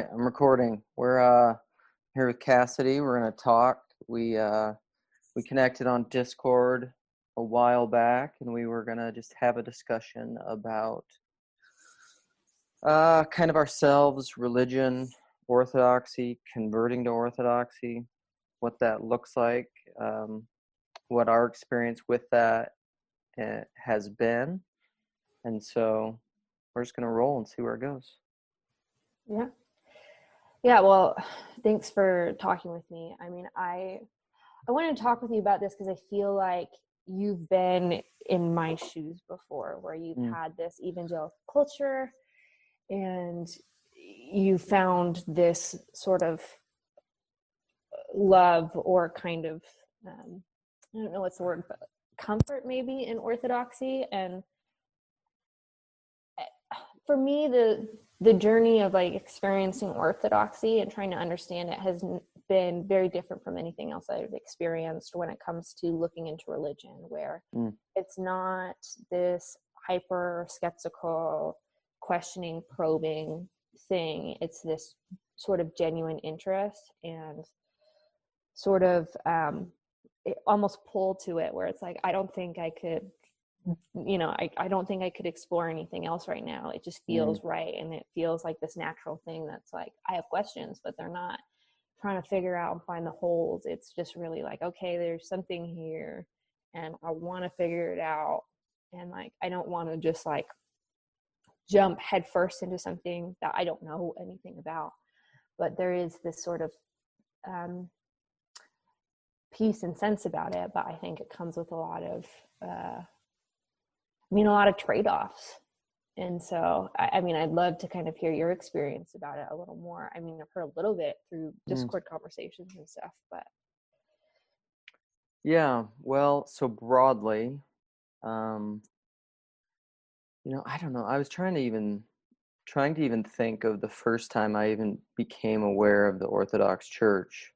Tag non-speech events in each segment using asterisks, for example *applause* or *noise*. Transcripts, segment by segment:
right, I'm recording. We're uh here with Cassidy. We're gonna talk. We uh we connected on Discord a while back, and we were gonna just have a discussion about uh kind of ourselves, religion, orthodoxy, converting to orthodoxy, what that looks like, um, what our experience with that uh, has been, and so we're just gonna roll and see where it goes. Yeah. Yeah, well, *sighs* thanks for talking with me. I mean, I I wanted to talk with you about this because I feel like you've been in my shoes before where you've Mm. had this evangelical culture and you found this sort of love or kind of um, I don't know what's the word, but comfort maybe in orthodoxy and eh, *sighs* for me the the journey of like experiencing orthodoxy and trying to understand it has been very different from anything else I've experienced when it comes to looking into religion, where Mm. it's not this hyper skeptical, questioning, probing thing. It's this sort of genuine interest and sort of um, almost pull to it, where it's like, I don't think I could you know I, I don't think i could explore anything else right now. It just feels right and it feels like this natural thing that's like i have questions but they're not trying to figure out and find the holes. It's just really like okay there's something here and i want to figure it out and like i don't want to just like jump headfirst into something that i don't know anything about. But there is this sort of um peace and sense about it but i think it comes with a lot of uh mean, a lot of trade offs. And so, I, I mean, I'd love to kind of hear your experience about it a little more. I mean, I've heard a little bit through Discord conversations and stuff, but Yeah, well, so broadly, um, you know, I don't know. I was trying to even trying to even think of the first time I even became aware of the Orthodox Church.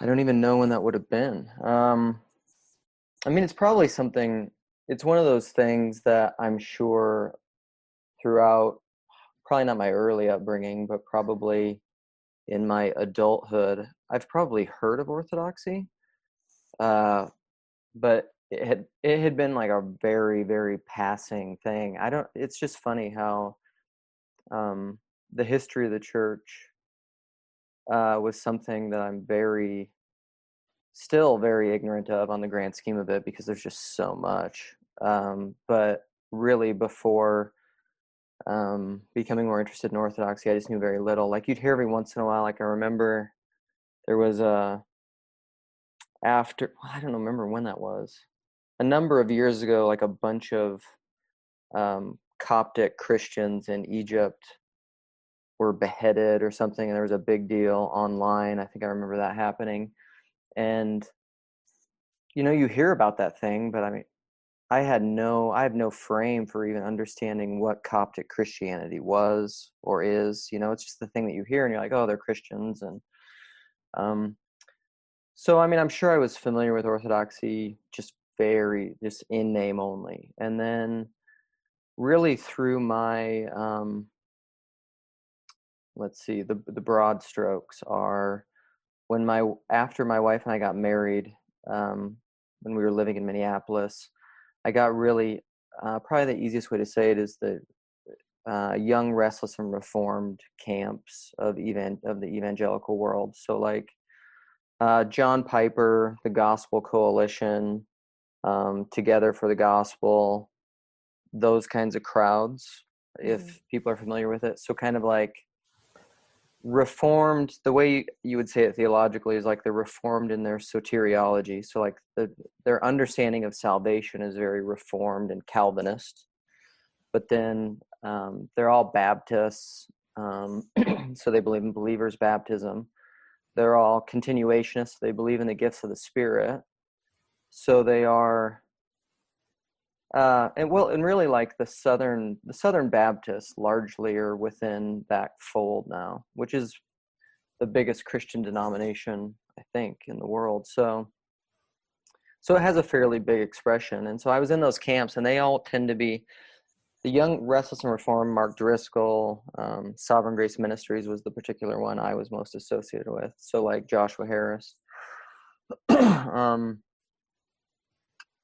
I don't even know when that would have been. Um, I mean, it's probably something. It's one of those things that I'm sure throughout, probably not my early upbringing, but probably in my adulthood, I've probably heard of Orthodoxy, uh, but it had it had been like a very very passing thing. I don't. It's just funny how um, the history of the church uh, was something that I'm very still very ignorant of on the grand scheme of it because there's just so much. Um, but really, before um, becoming more interested in Orthodoxy, I just knew very little. Like you'd hear every once in a while. Like I remember there was a after I don't remember when that was. A number of years ago, like a bunch of um, Coptic Christians in Egypt were beheaded or something, and there was a big deal online. I think I remember that happening, and you know, you hear about that thing, but I mean, I had no, I have no frame for even understanding what Coptic Christianity was or is. You know, it's just the thing that you hear, and you're like, oh, they're Christians, and um, so I mean, I'm sure I was familiar with Orthodoxy, just very, just in name only, and then really through my, um, let's see, the the broad strokes are when my after my wife and I got married, um, when we were living in Minneapolis, I got really uh, probably the easiest way to say it is the uh, young, restless, and reformed camps of evan of the evangelical world. So like uh, John Piper, the Gospel Coalition, um, Together for the Gospel, those kinds of crowds. If Mhm. people are familiar with it, so kind of like reformed the way you would say it theologically is like they're reformed in their soteriology. So like the, their understanding of salvation is very reformed and calvinist. But then um, they're all baptists um, *clears throat* so they believe in believers baptism. They're all continuationists. They believe in the gifts of the spirit. So they are uh, and well, and really, like the southern the Southern Baptists largely are within that fold now, which is the biggest Christian denomination I think in the world. So, so it has a fairly big expression. And so I was in those camps, and they all tend to be the Young Restless and Reformed, Mark Driscoll, um, Sovereign Grace Ministries was the particular one I was most associated with. So like Joshua Harris, *clears throat* um,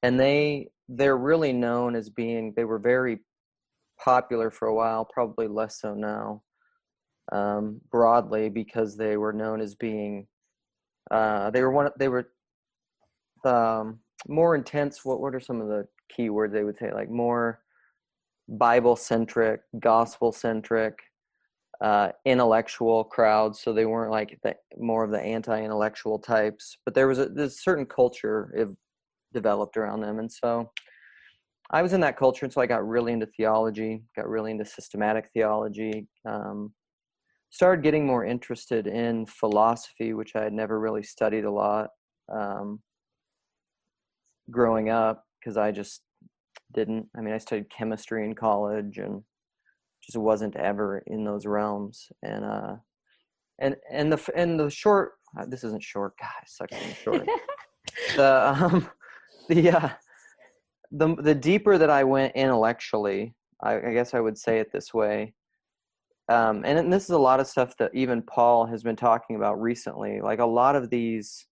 and they they're really known as being they were very popular for a while, probably less so now, um, broadly because they were known as being uh, they were one they were um, more intense. What what are some of the key words they would say? Like more Bible centric, gospel centric, uh, intellectual crowds. So they weren't like the, more of the anti intellectual types, but there was a this certain culture it developed around them. And so I was in that culture. And so I got really into theology, got really into systematic theology, um, started getting more interested in philosophy, which I had never really studied a lot um, growing up because I just didn't. I mean, I studied chemistry in college and just wasn't ever in those realms. And uh, and and the and the short. Uh, this isn't short, guys. Suck short. *laughs* the um, the uh, the the deeper that I went intellectually, I, I guess I would say it this way. Um, and, and this is a lot of stuff that even Paul has been talking about recently. Like a lot of these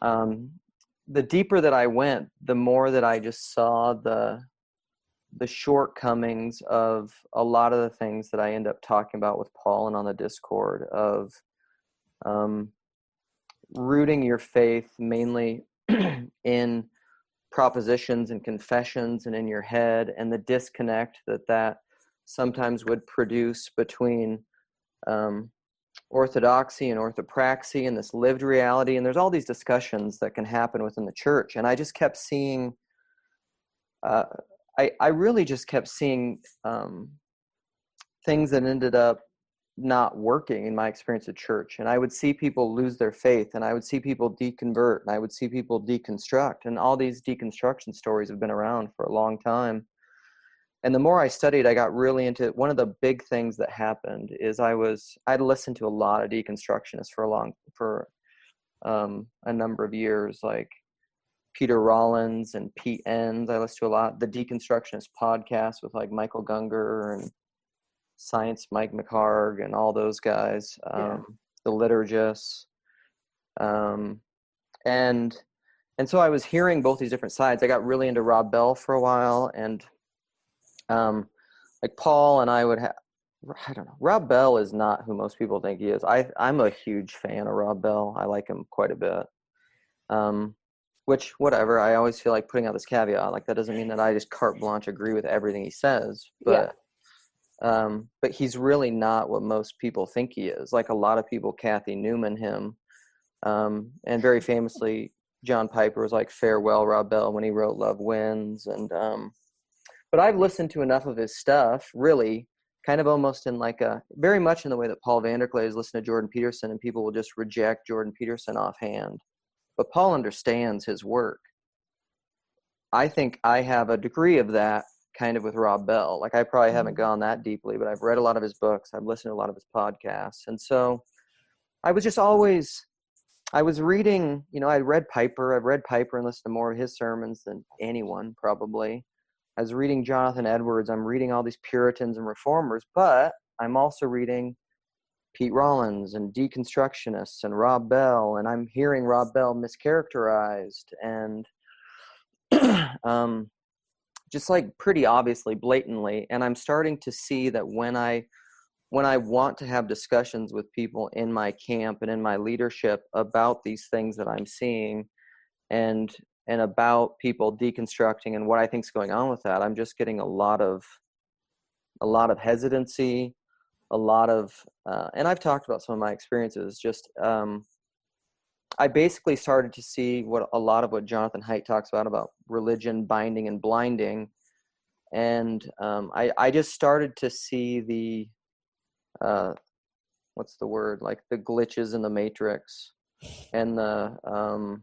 um, the deeper that I went, the more that I just saw the the shortcomings of a lot of the things that I end up talking about with Paul and on the Discord of um, rooting your faith mainly *clears throat* in propositions and confessions and in your head, and the disconnect that that sometimes would produce between um, orthodoxy and orthopraxy and this lived reality. And there's all these discussions that can happen within the church. And i just kept seeing uh, I, I really just kept seeing um, things that ended up not working in my experience at church and i would see people lose their faith and i would see people deconvert and i would see people deconstruct and all these deconstruction stories have been around for a long time and the more I studied, I got really into one of the big things that happened is I was I'd listened to a lot of deconstructionists for a long for um, a number of years, like Peter Rollins and Pete Enns. I listened to a lot the deconstructionist podcast with like Michael Gungor and Science Mike McHargue and all those guys, um, yeah. the liturgists, um, and and so I was hearing both these different sides. I got really into Rob Bell for a while and um, like Paul and I would have. I don't know. Rob Bell is not who most people think he is. I I'm a huge fan of Rob Bell. I like him quite a bit. Um, which whatever. I always feel like putting out this caveat. Like that doesn't mean that I just carte blanche agree with everything he says. But yeah. Um, but he's really not what most people think he is. Like a lot of people, Cathy Newman him, um, and very famously, John Piper was like farewell Rob Bell when he wrote Love Wins, and um, but I've listened to enough of his stuff, really, kind of almost in like a very much in the way that Paul VanderKlay has listened to Jordan Peterson, and people will just reject Jordan Peterson offhand. But Paul understands his work. I think I have a degree of that kind of with Rob Bell. Like I probably haven't mm-hmm. gone that deeply, but I've read a lot of his books. I've listened to a lot of his podcasts. And so I was just always I was reading, you know, I read Piper. I've read Piper and listened to more of his sermons than anyone probably. I was reading Jonathan Edwards, I'm reading all these Puritans and reformers, but I'm also reading Pete Rollins and deconstructionists and Rob Bell, and I'm hearing Rob Bell mischaracterized and *clears throat* um, just like pretty obviously, blatantly. And I'm starting to see that when I when I want to have discussions with people in my camp and in my leadership about these things that I'm seeing, and and about people deconstructing and what I think is going on with that, I'm just getting a lot of a lot of hesitancy, a lot of, uh, and I've talked about some of my experiences. Just um, I basically started to see what a lot of what Jonathan Haidt talks about about religion binding and blinding, and um, I I just started to see the uh, what's the word? Like the glitches in the matrix and the um,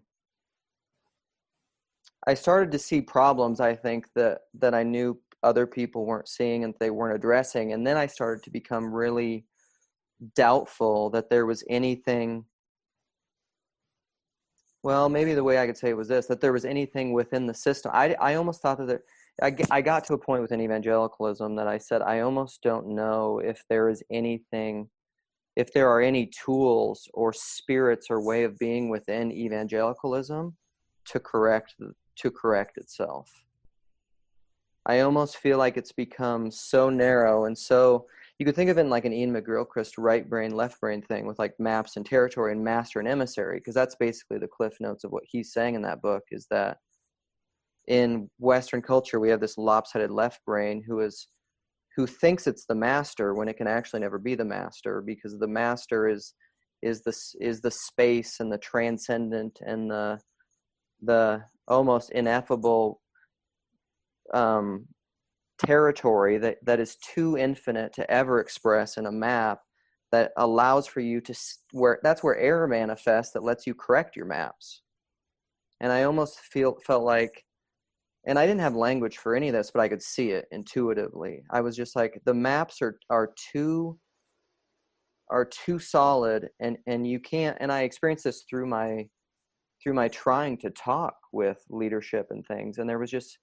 I started to see problems I think that that I knew other people weren't seeing and they weren't addressing. And then I started to become really doubtful that there was anything well maybe the way I could say it was this that there was anything within the system I I almost thought that there I, I got to a point within evangelicalism that I said I almost don't know if there is anything, if there are any tools or spirits or way of being within evangelicalism to correct to correct itself. I almost feel like it's become so narrow and so you could think of it in like an Iain McGilchrist right brain left brain thing with like maps and territory and master and emissary because that's basically the cliff notes of what he's saying in that book is that in western culture we have this lopsided left brain who is who thinks it's the master when it can actually never be the master because the master is is the is the space and the transcendent and the the almost ineffable um, territory that, that is too infinite to ever express in a map that allows for you to where that's where error manifests that lets you correct your maps. And i almost feel felt like and i didn't have language for any of this but i could see it intuitively. I was just like the maps are are too are too solid and and you can't and i experienced this through my through my trying to talk with leadership and things and there was just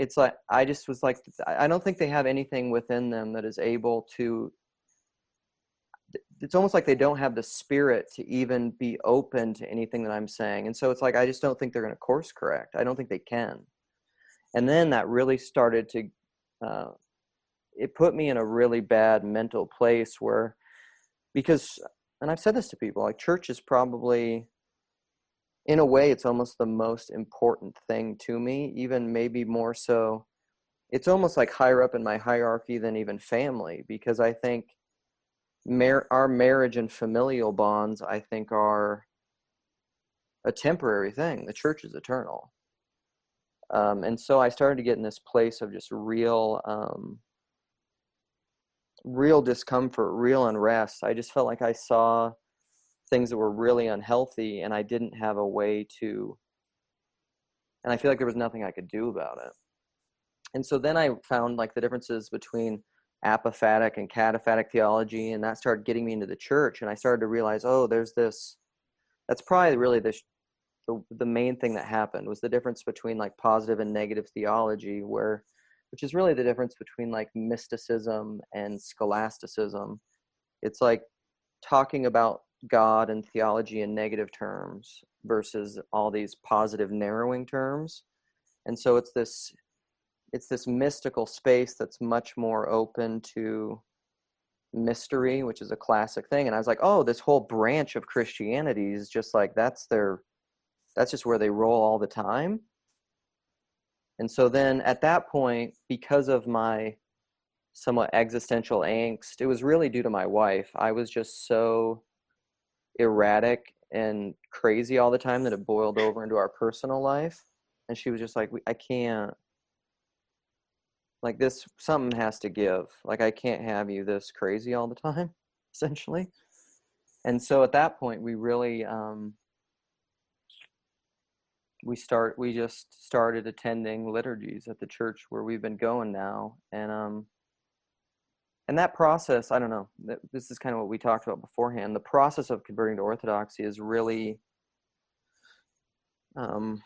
it's like i just was like i don't think they have anything within them that is able to it's almost like they don't have the spirit to even be open to anything that i'm saying. And so it's like i just don't think they're going to course correct. I don't think they can. And then that really started to uh, it put me in a really bad mental place where because and i've said this to people like church is probably in a way it's almost the most important thing to me even maybe more so it's almost like higher up in my hierarchy than even family because i think mar- our marriage and familial bonds i think are a temporary thing. The church is eternal. Um, and so i started to get in this place of just real um, real discomfort real unrest. I just felt like i saw things that were really unhealthy and I didn't have a way to and I feel like there was nothing I could do about it. And so then I found like the differences between apophatic and cataphatic theology and that started getting me into the church and I started to realize oh there's this that's probably really the the, the main thing that happened was the difference between like positive and negative theology where which is really the difference between like mysticism and scholasticism it's like talking about God and theology in negative terms versus all these positive narrowing terms. And so it's this it's this mystical space that's much more open to mystery, which is a classic thing. And I was like, oh, this whole branch of Christianity is just like that's their that's just where they roll all the time. And so then at that point, because of my somewhat existential angst, it was really due to my wife. I was just so erratic and crazy all the time that it boiled over into our personal life. And she was just like i can't. Like this something has to give. Like i can't have you this crazy all the time *laughs* essentially. And so at that point we really um we start we just started attending liturgies at the church where we've been going now. And um and that process i don't know this is kind of what we talked about beforehand the process of converting to orthodoxy is really um,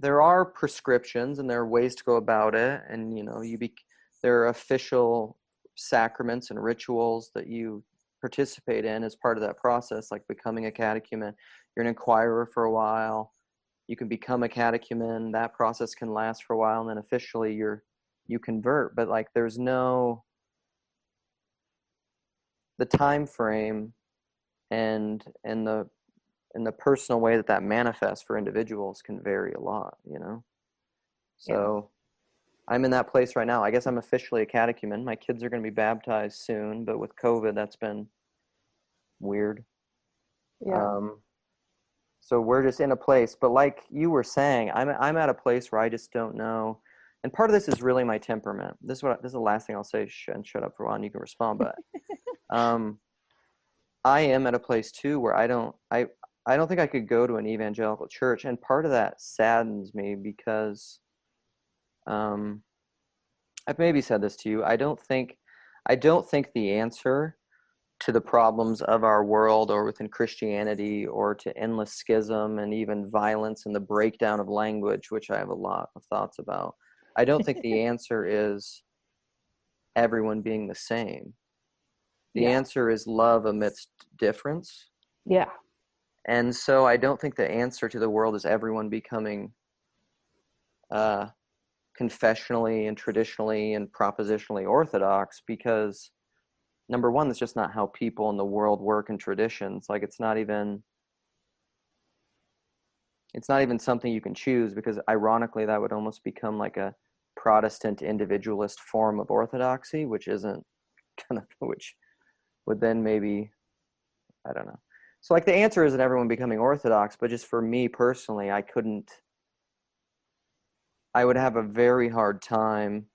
there are prescriptions and there are ways to go about it. And you know you be there are official sacraments and rituals that you participate in as part of that process like becoming a catechumen. You're an inquirer for a while. You can become a catechumen. That process can last for a while and then officially you're you convert. But like there's no the time frame and and the and the personal way that that manifests for individuals can vary a lot you know? So yeah. i'm in that place right now. I guess i'm officially a catechumen. My kids are going to be baptized soon but with covid that's been weird. Yeah. um so we're just in a place but like you were saying i'm i'm at a place where i just don't know. And part of this is really my temperament. This is what this is the last thing i'll say and shut up for a while and you can respond but *laughs* um, I am at a place too where I don't I I don't think I could go to an evangelical church, and part of that saddens me because um, I've maybe said this to you. I don't think I don't think the answer to the problems of our world or within Christianity or to endless schism and even violence and the breakdown of language, which I have a lot of thoughts about. I don't think the *laughs* answer is everyone being the same. The Yeah. answer is love amidst difference. Yeah. And so I don't think the answer to the world is everyone becoming uh, confessionally and traditionally and propositionally orthodox because number one, that's just not how people in the world work and traditions. Like it's not even it's not even something you can choose because ironically that would almost become like a Protestant individualist form of orthodoxy, which isn't *laughs* kind of which would then maybe I don't know. So like the answer isn't everyone becoming orthodox, but just for me personally, I couldn't I would have a very hard time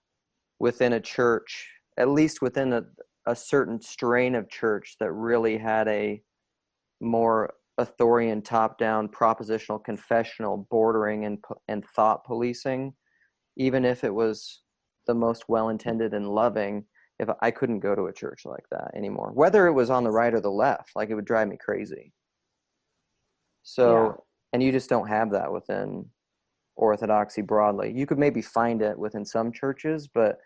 within a church, at least within a, a certain strain of church that really had a more authorian top-down propositional confessional bordering and and thought policing even if it was the most well-intended and loving if I couldn't go to a church like that anymore whether it was on the right or the left like it would drive me crazy. So Yeah. and you just don't have that within orthodoxy broadly. You could maybe find it within some churches but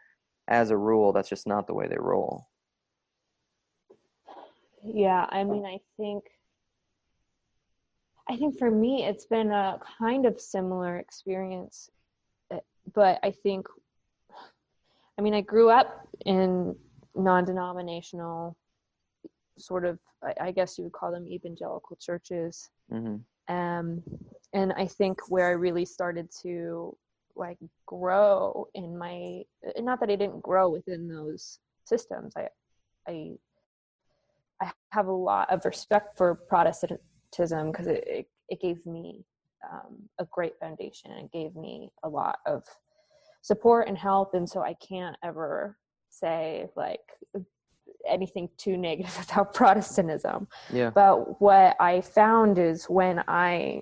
as a rule that's just not the way they roll. Yeah, I mean, I think, I think for me, it's been a kind of similar experience, uh, but I think, I mean, I grew up in non-denominational, sort of, I, guess you would call them evangelical churches, hmm um, and I think where I really started to like grow in my, not that I didn't grow within those systems, I, I I have a lot of respect for Protestantism because it, it, it gave me um, a great foundation. And it gave me a lot of support and help. And so I can't ever say like anything too negative *laughs* about Protestantism. yeah But what I found is when I,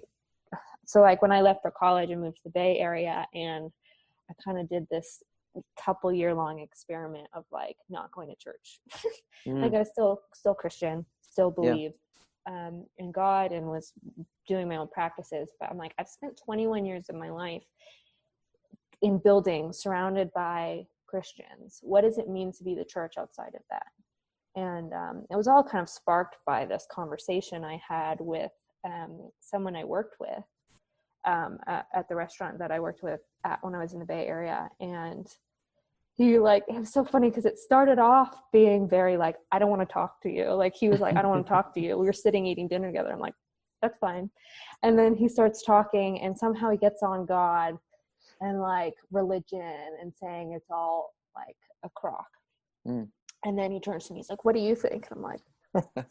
so like when I left for college and moved to the Bay Area, and I kind of did this couple year long experiment of like not going to church. *laughs* Mm. like I was still still Christian, still Yeah. believed um, in God, and was doing my own practices. But I'm like, I've spent 21 years of my life in buildings surrounded by Christians. What does it mean to be the church outside of that? And um, it was all kind of sparked by this conversation I had with um, someone I worked with um, at, at the restaurant that I worked with at when I was in the Bay Area, and he like it was so funny because it started off being very like I don't want to talk to you. Like he was like I don't want to talk to you. We were sitting eating dinner together. I'm like that's fine, and then he starts talking, and somehow he gets on God and like religion and saying it's all like a crock. Mm. And then he turns to me. He's like, "What do you think?" And I'm like, *laughs*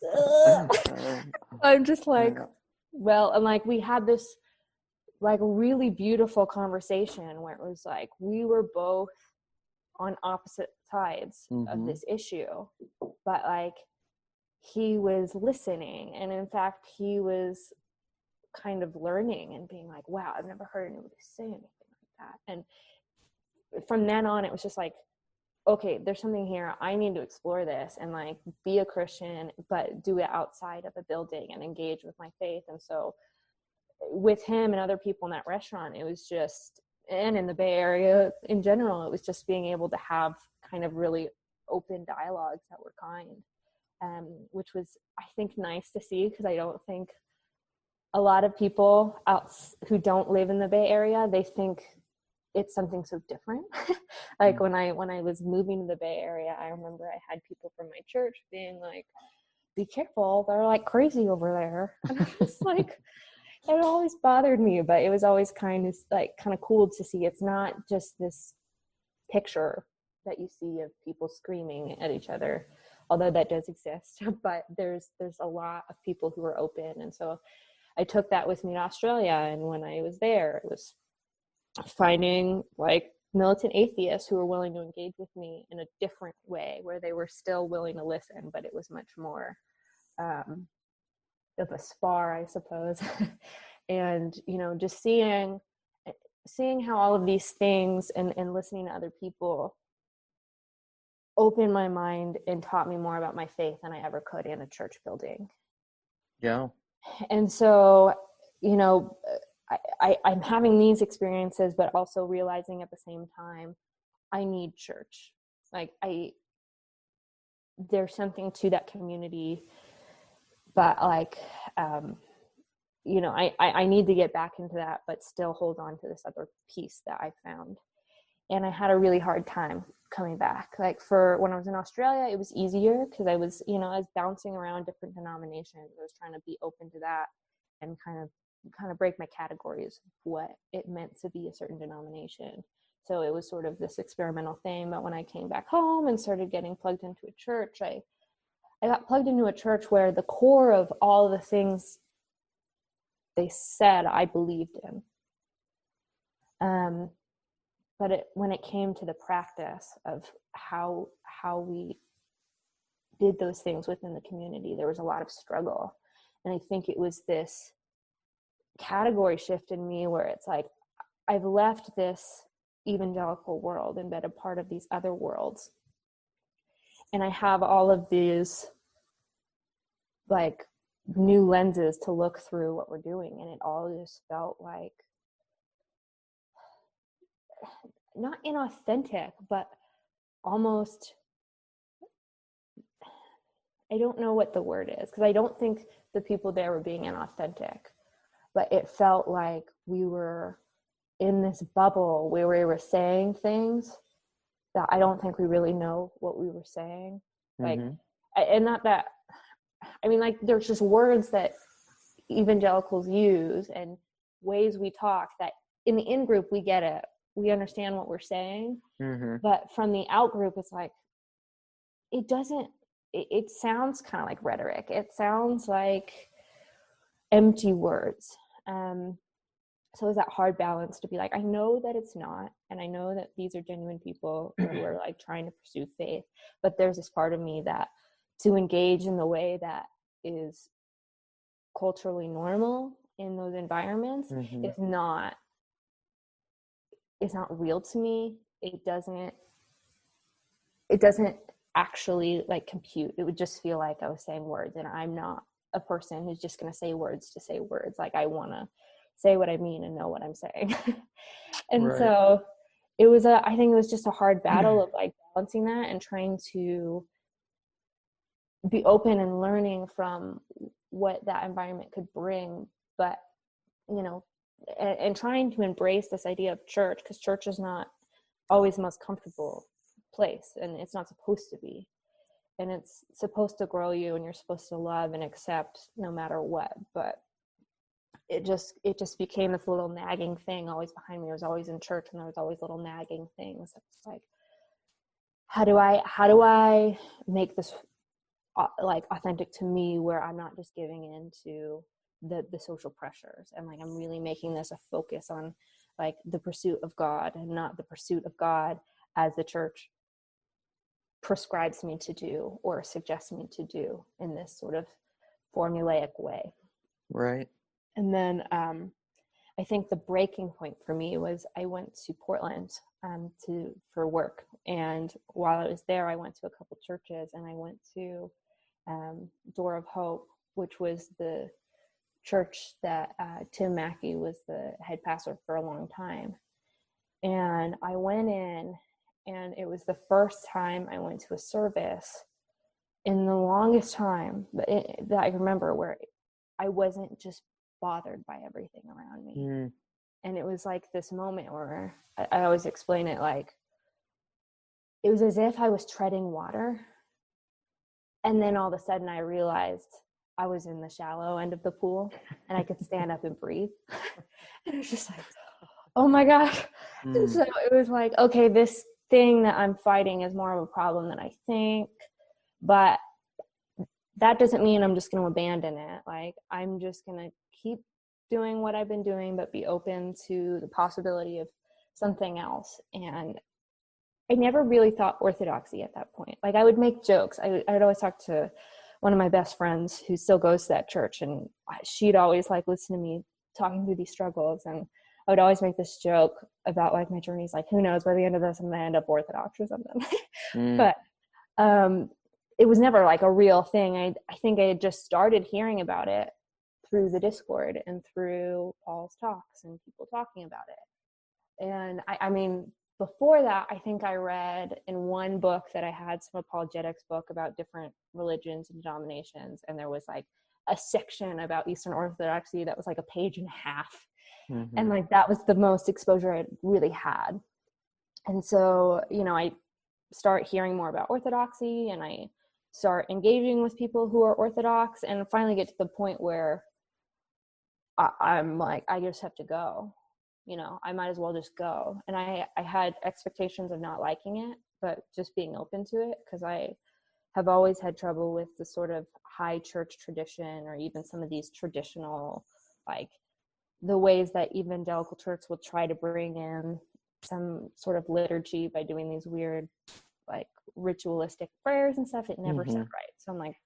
I'm just like, well, and like we had this like really beautiful conversation where it was like we were both on opposite sides of Mhm. this issue, but like he was listening, and in fact, he was kind of learning and being like, wow, I've never heard anybody say anything that. And from then on, it was just like, okay, there's something here. I need to explore this and like be a Christian, but do it outside of a building and engage with my faith. And so, with him and other people in that restaurant, it was just, and in the Bay Area in general, it was just being able to have kind of really open dialogues that were kind, um, which was, I think, nice to see because I don't think a lot of people out who don't live in the Bay Area, they think it's something so different. *laughs* like Mm. when I when I was moving to the Bay Area, I remember I had people from my church being like, "Be careful, they're like crazy over there." *laughs* And I was like, *laughs* it always bothered me, but it was always kind of like kind of cool to see. It's not just this picture that you see of people screaming at each other, although that does exist. But there's there's a lot of people who are open, and so I took that with me to Australia. And when I was there, it was finding like militant atheists who were willing to engage with me in a different way, where they were still willing to listen, but it was much more um, of a spar, I suppose. *laughs* and you know, just seeing seeing how all of these things and, and listening to other people opened my mind and taught me more about my faith than I ever could in a church building. Yeah. And so, you know, I, I, I'm having these experiences, but also realizing at the same time, I need church. Like I, there's something to that community, but like, um, you know, I, I, I need to get back into that, but still hold on to this other piece that I found. And I had a really hard time coming back. Like for when I was in Australia, it was easier because I was, you know, I was bouncing around different denominations. I was trying to be open to that and kind of kind of break my categories of what it meant to be a certain denomination. So it was sort of this experimental thing. But when I came back home and started getting plugged into a church, I I got plugged into a church where the core of all the things they said I believed in. Um, but it, when it came to the practice of how how we did those things within the community, there was a lot of struggle, and I think it was this category shift in me where it's like I've left this evangelical world and been a part of these other worlds, and I have all of these like new lenses to look through what we're doing. And it all just felt like not inauthentic but almost i don't know what the word is because i don't think the people there were being inauthentic but it felt like we were in this bubble where we were saying things that i don't think we really know what we were saying like Mhm. and not that I mean, like there's just words that evangelicals use and ways we talk that in the in group we get it, we understand what we're saying, Mhm. but from the out group it's like it doesn't. It, it sounds kind of like rhetoric. It sounds like empty words. Um, so is that hard balance to be like, I know that it's not, and I know that these are genuine people who *clears throat* are like trying to pursue faith, but there's this part of me that to engage in the way that is culturally normal in those environments Mhm. is not is not real to me it doesn't it doesn't actually like compute it would just feel like i was saying words and i'm not a person who's just going to say words to say words like i want to say what i mean and know what i'm saying. *laughs* And Right. so it was a i think it was just a hard battle mm-hmm. of like balancing that and trying to be open and learning from what that environment could bring but you know and, and trying to embrace this idea of church because church is not always the most comfortable place and it's not supposed to be and it's supposed to grow you and you're supposed to love and accept no matter what but it just it just became this little nagging thing always behind me. I was always in church and there was always little nagging things. It's like how do i how do i make this uh, like authentic to me where i'm not just giving in to the the social pressures and like i'm really making this a focus on like the pursuit of god and not the pursuit of god as the church prescribes me to do or suggests me to do in this sort of formulaic way. Right. and then um, I think the breaking point for me was I went to Portland um, to for work, and while I was there, I went to a couple churches, and I went to um, Door of Hope, which was the church that uh, Tim Mackie was the head pastor for a long time, and I went in, and it was the first time I went to a service in the longest time that, it, that I remember where I wasn't just bothered by everything around me. Mm. And it was like this moment where I, I always explain it like it was as if I was treading water. And then all of a sudden I realized I was in the shallow end of the pool and I could stand up and breathe. *laughs* and it was just like, oh my gosh. And Mm. so it was like, okay, this thing that I'm fighting is more of a problem than I think. But that doesn't mean I'm just going to abandon it. Like, I'm just going to keep doing what I've been doing, but be open to the possibility of something else. And I never really thought orthodoxy at that point. Like, I would make jokes. I, I would always talk to one of my best friends who still goes to that church, and she'd always like listen to me talking through these struggles. And I would always make this joke about like my journeys, like, who knows, by the end of this, I'm to end up Orthodox or something. *laughs* Mm. but um, it was never like a real thing. I I think I had just started hearing about it through the Discord and through Paul's talks and people talking about it. And I, I mean, before that, I think I read in one book that I had some apologetics book about different religions and denominations, and there was like a section about Eastern Orthodoxy that was like a page and a half. Mm-hmm. And like that was the most exposure I really had. And so, you know, I start hearing more about Orthodoxy and I start engaging with people who are Orthodox and finally get to the point where I, I'm like, I just have to go. You know, I might as well just go. And I, I had expectations of not liking it, but just being open to it because I have always had trouble with the sort of high church tradition or even some of these traditional, like the ways that evangelical church will try to bring in some sort of liturgy by doing these weird like ritualistic prayers and stuff it never mm-hmm. right. So i'm like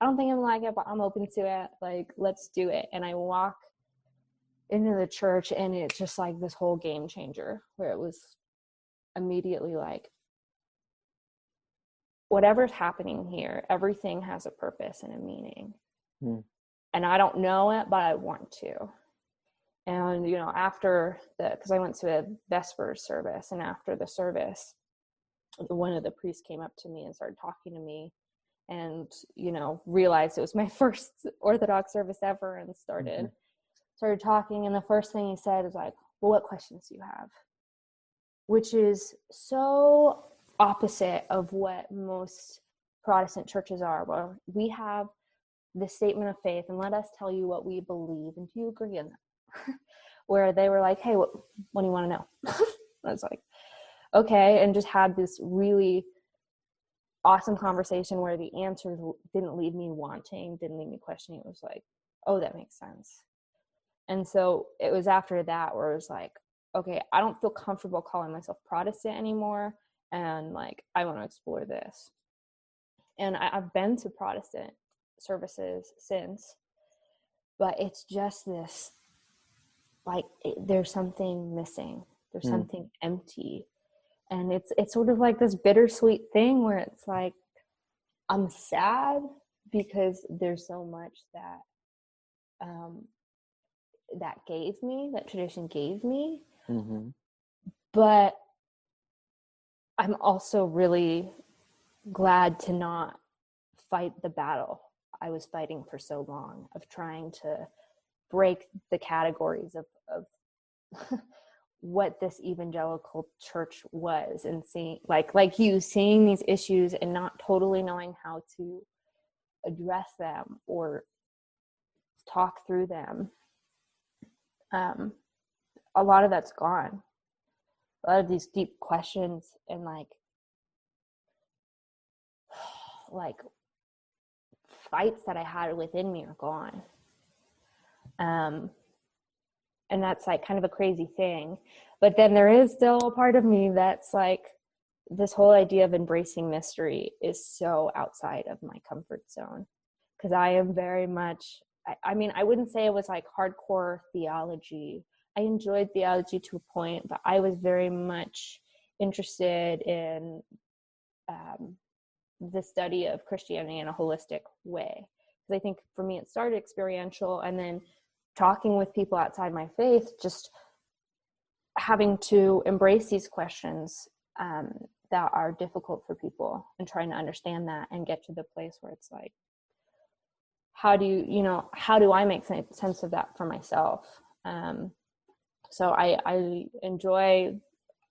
i don't think i'm like it but i'm open to it. Like let's do it. And i walk into the church and it's just like this whole game changer where it was immediately like whatever's happening here everything has a purpose and a meaning. Mm. and i don't know it but i want to and you know after the because i went to a vespers service and after the service one of the priests came up to me and started talking to me and you know realized it was my *laughs* first orthodox service ever and started mm-hmm. started talking. And the first thing he said is like well what questions do you have? Which is so opposite of what most protestant churches are. Where we have the statement of faith and let us tell you what we believe and do you agree in that *laughs* where they were like hey what, what do you want to know? *laughs* I was like okay and just had this really awesome conversation where the answers didn't leave me wanting didn't leave me questioning. It was like oh that makes sense. And so it was after that where it was like okay i don't feel comfortable calling myself protestant anymore and like i want to explore this. And I, i've been to protestant services since but it's just this like there's something missing there's mm. something empty and it's it's sort of like this bittersweet thing where it's like i'm sad because there's so much that um that gave me that tradition gave me mm-hmm. but i'm also really glad to not fight the battle i was fighting for so long of trying to break the categories of of *laughs* what this evangelical church was and seeing like like you seeing these issues and not totally knowing how to address them or talk through them um a lot of that's gone. A lot of these deep questions and like *sighs* like fights that i had within me are gone um and that's like kind of a crazy thing. But then there is still a part of me that's like this whole idea of embracing mystery is so outside of my comfort zone. Because i am very much I, I, mean i wouldn't say it was like hardcore theology. I enjoyed theology to a point but i was very much interested in um, the study of christianity in a holistic way. Because i think for me it started experiential and then talking with people outside my faith, just having to embrace these questions um, that are difficult for people and trying to understand that and get to the place where it's like, how do you, you know, how do I make sense of that for myself? Um, so I, I enjoy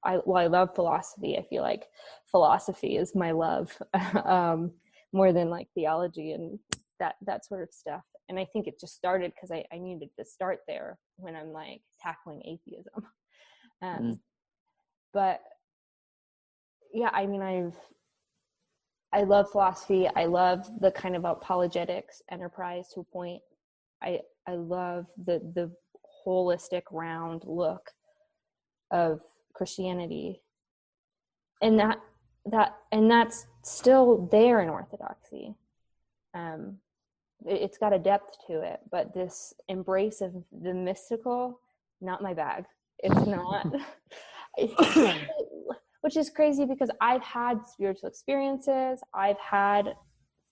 I well, I love philosophy. I feel like philosophy is my love *laughs* um, more than like theology and that that sort of stuff and i think it just started because I, I needed to start there when i'm like tackling atheism. *laughs* Um, mm. but yeah i mean i've i love philosophy. I love the kind of apologetics enterprise to a point. I i love the the holistic round look of christianity. And that that and that's still there in orthodoxy. Um it's got a depth to it but this embrace of the mystical not my bag it's not *laughs* *laughs* which is crazy because I've had spiritual experiences. I've had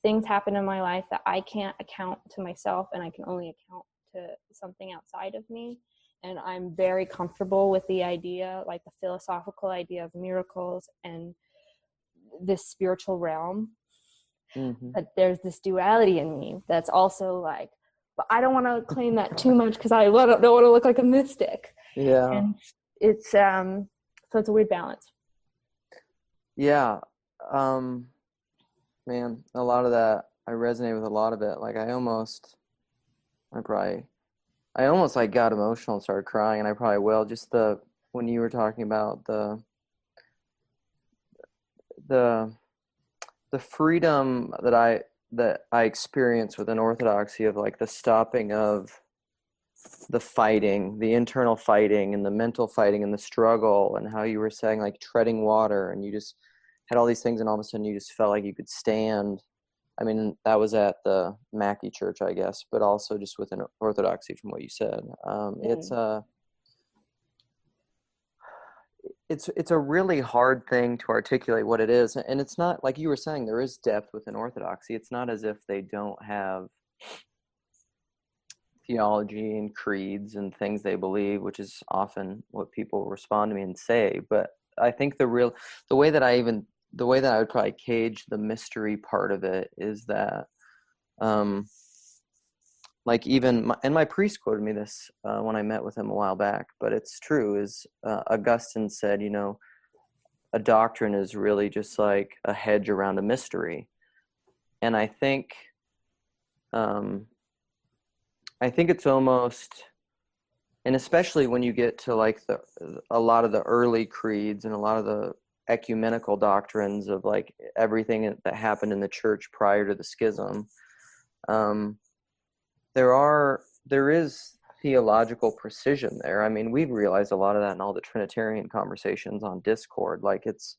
things happen in my life that I can't account to myself and I can only account to something outside of me. And I'm very comfortable with the idea, like the philosophical idea of miracles and this spiritual realm. Mm-hmm. But there's this duality in me that's also like, but I don't want to claim that too much because I don't want to look like a mystic. Yeah. And it's um so it's a weird balance. Yeah. Um man, a lot of that I resonate with a lot of it. Like I almost I probably I almost like got emotional and started crying and I probably will. Just the when you were talking about the the the freedom that I that I experience within orthodoxy of like the stopping of the fighting, the internal fighting and the mental fighting and the struggle and how you were saying like treading water and you just had all these things and all of a sudden you just felt like you could stand. I mean, that was at the Mackey Church, I guess, but also just within Orthodoxy from what you said. Um, mm. It's a it's it's a really hard thing to articulate what it is, and it's not like you were saying. There is depth within Orthodoxy. It's not as if they don't have theology and creeds and things they believe, which is often what people respond to me and say. But I think the real, the way that I even, the way that I would probably cage the mystery part of it is that, um, like even, my, and my priest quoted me this uh, when I met with him a while back, but it's true. Is uh, Augustine said, you know, a doctrine is really just like a hedge around a mystery, and I think. Um, I think it's almost, and especially when you get to like the a lot of the early creeds and a lot of the ecumenical doctrines of like everything that happened in the church prior to the schism. Um, there are there is theological precision there. I mean, we've realized a lot of that in all the Trinitarian conversations on Discord. Like it's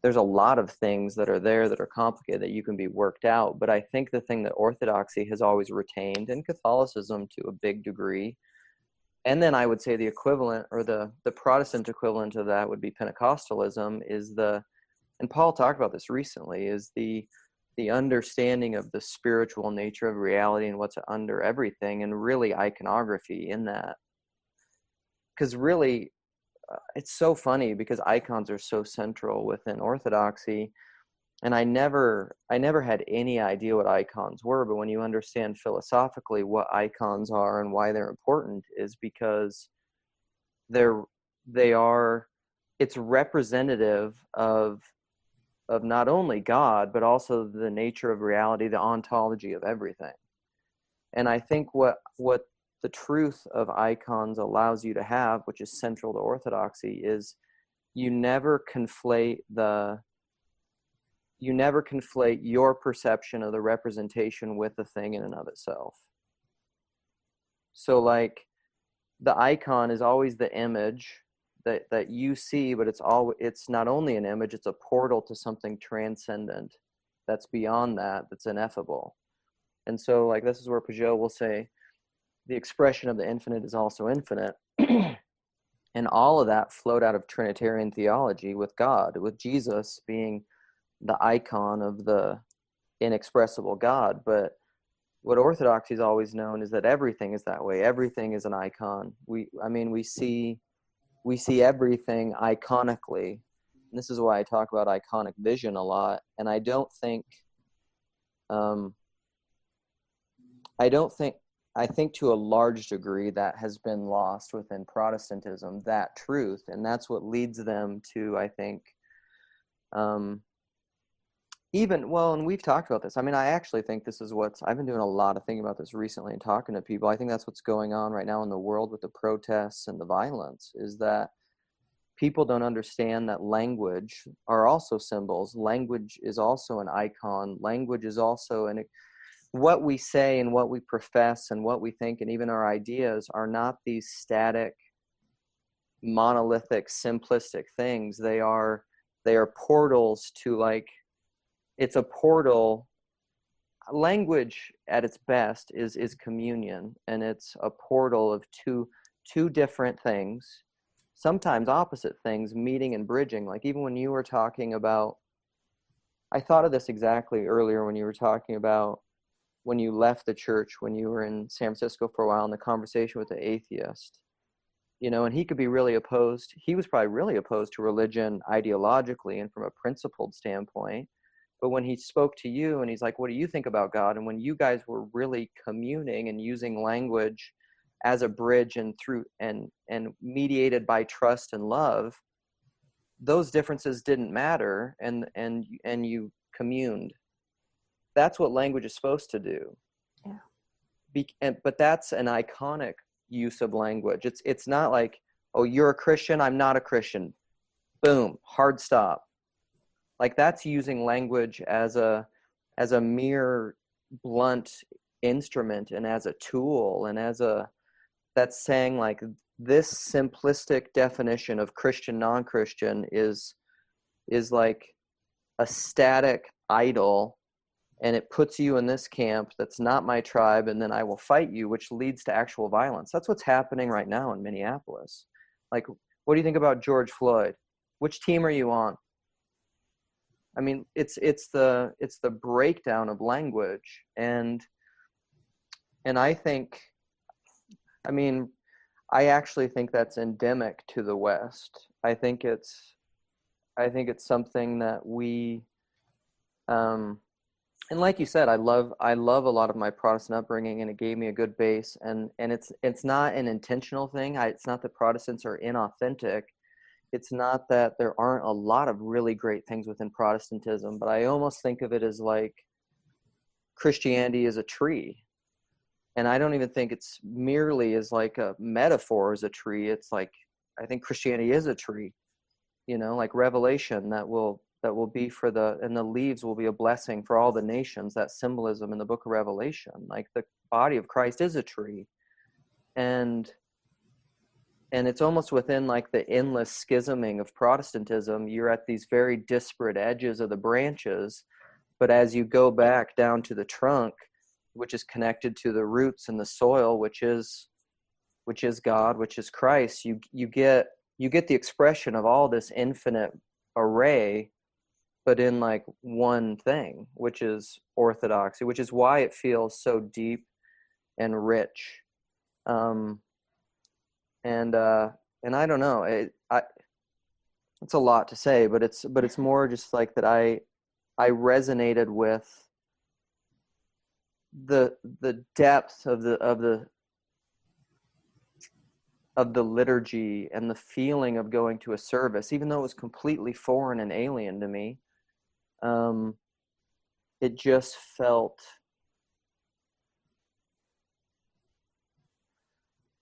there's a lot of things that are there that are complicated that you can be worked out. But I think the thing that Orthodoxy has always retained, and Catholicism to a big degree, and then I would say the equivalent or the the Protestant equivalent of that would be Pentecostalism, is the and Paul talked about this recently, is the the understanding of the spiritual nature of reality and what's under everything, and really iconography in that. Because really, uh, it's so funny because icons are so central within orthodoxy and i never i never had any idea what icons were but when you understand philosophically what icons are and why they're important is because they're they are it's representative of of not only god but also the nature of reality the ontology of everything and i think what what the truth of icons allows you to have, which is central to orthodoxy, is you never conflate the you never conflate your perception of the representation with the thing in and of itself. So like the icon is always the image that that you see, but it's all it's not only an image, it's a portal to something transcendent that's beyond that, that's ineffable. And so like this is where Pageau will say, the expression of the infinite is also infinite. *clears throat* and all of that flowed out of Trinitarian theology with God, with Jesus being the icon of the inexpressible God. But what Orthodoxy is always known is that everything is that way. Everything is an icon. We, I mean, we see, we see everything iconically. And this is why I talk about iconic vision a lot. And I don't think, um, I don't think I think to a large degree that has been lost within Protestantism, that truth. And that's what leads them to, I think, um, even, well, and we've talked about this. I mean, I actually think this is what's, I've been doing a lot of thinking about this recently and talking to people. I think that's what's going on right now in the world with the protests and the violence is that people don't understand that language are also symbols. Language is also an icon. Language is also an, what we say and what we profess and what we think and even our ideas are not these static monolithic simplistic things they are they are portals to like it's a portal. Language at its best is is communion and it's a portal of two two different things sometimes opposite things meeting and bridging. Like even when you were talking about i thought of this exactly earlier when you were talking about when you left the church when you were in san francisco for a while in the conversation with the atheist you know and he could be really opposed he was probably really opposed to religion ideologically and from a principled standpoint but when he spoke to you and he's like what do you think about god? and when you guys were really communing and using language as a bridge and through and and mediated by trust and love those differences didn't matter and and and you communed. That's what language is supposed to do. Yeah. Be, and, but that's an iconic use of language. It's it's not like oh you're a christian i'm not a christian. Boom hard stop like that's using language as a as a mere blunt instrument and as a tool and as a that's saying like this simplistic definition of christian non-christian is is like a static idol and it puts you in this camp that's not my tribe and then i will fight you which leads to actual violence. That's what's happening right now in minneapolis. Like what do you think about george floyd? Which team are you on i mean it's it's the it's the breakdown of language and and i think i mean i actually think that's endemic to the west. I think it's i think it's something that we um and like you said i love i love a lot of my protestant upbringing and it gave me a good base and and it's it's not an intentional thing. I, it's not that protestants are inauthentic it's not that there aren't a lot of really great things within protestantism but i almost think of it as like christianity is a tree. And i don't even think it's merely as like a metaphor as a tree it's like i think christianity is a tree you know like revelation that will that will be for the and the leaves will be a blessing for all the nations that symbolism in the book of revelation like the body of christ is a tree. And and it's almost within like the endless schisming of protestantism you're at these very disparate edges of the branches but as you go back down to the trunk which is connected to the roots and the soil which is which is god which is christ you you get you get the expression of all this infinite array but in like one thing which is orthodoxy which is why it feels so deep and rich. Um and uh and i don't know it i it's a lot to say but it's but it's more just like that i i resonated with the the depth of the of the of the liturgy and the feeling of going to a service even though it was completely foreign and alien to me um it just felt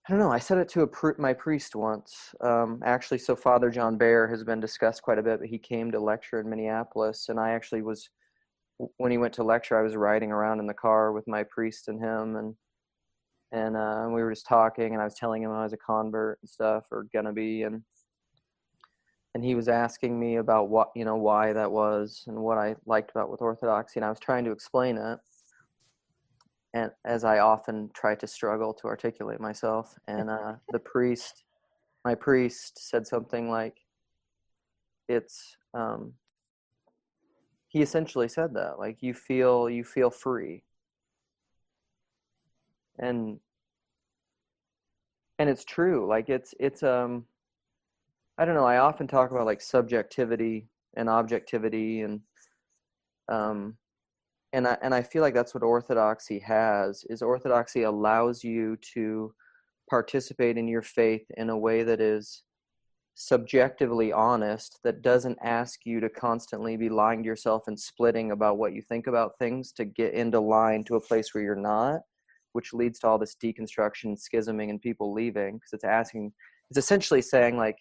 I don't know. I said it to pr- my priest once. Um, actually, so Father John Behr has been discussed quite a bit, but he came to lecture in Minneapolis, and I actually was when he went to lecture. I was riding around in the car with my priest and him, and and uh, we were just talking, and I was telling him I was a convert and stuff, or gonna be, and and he was asking me about what you know why that was and what I liked about with Orthodoxy, and I was trying to explain it and as I often try to struggle to articulate myself. And uh, the priest, my priest, said something like, "It's." Um, he essentially said that, like you feel you feel free, and and it's true. Like it's it's um, I don't know. I often talk about like subjectivity and objectivity and um and I, and I feel like that's what orthodoxy has is orthodoxy allows you to participate in your faith in a way that is subjectively honest that doesn't ask you to constantly be lying to yourself and splitting about what you think about things to get into line to a place where you're not which leads to all this deconstruction schisming and people leaving because it's asking it's essentially saying like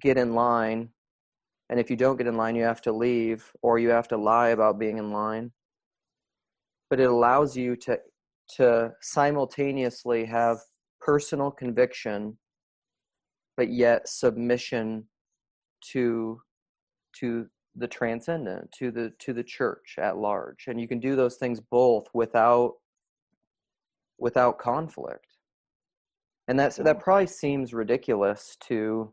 get in line and if you don't get in line you have to leave or you have to lie about being in line. But it allows you to to simultaneously have personal conviction but yet submission to to the transcendent to the to the church at large. And you can do those things both without without conflict. And that's that probably seems ridiculous to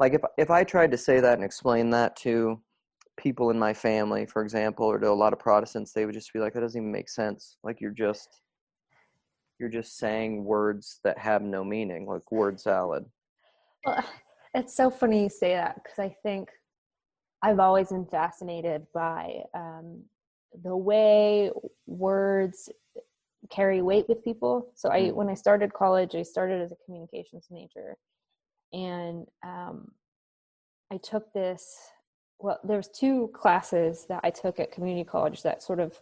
like if if i tried to say that and explain that to people in my family for example or to a lot of protestants they would just be like that doesn't even make sense like you're just you're just saying words that have no meaning like word salad Well, *laughs* it's so funny you say that because I think I've always been fascinated by um, the way words carry weight with people. So I, Mm. when I started college, I started as a communications major, and um, I took this. Well, there was two classes that I took at community college that sort of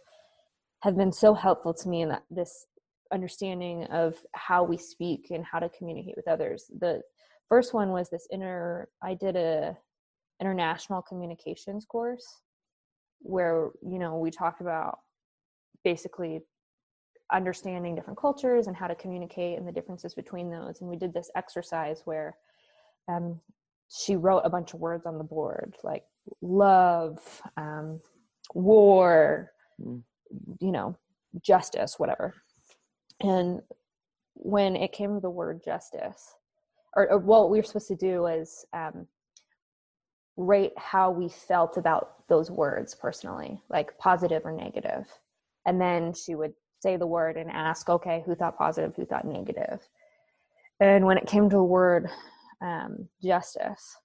have been so helpful to me in that this understanding of how we speak and how to communicate with others. The first one was this inner i did a international communications course where you know we talked about basically understanding different cultures and how to communicate and the differences between those and we did this exercise where um, she wrote a bunch of words on the board like love um, war Mm. you know justice whatever and when it came to the word justice or, or what we were supposed to do was um, rate how we felt about those words personally, like positive or negative. And then she would say the word and ask, okay, who thought positive, who thought negative? And when it came to the word um, justice,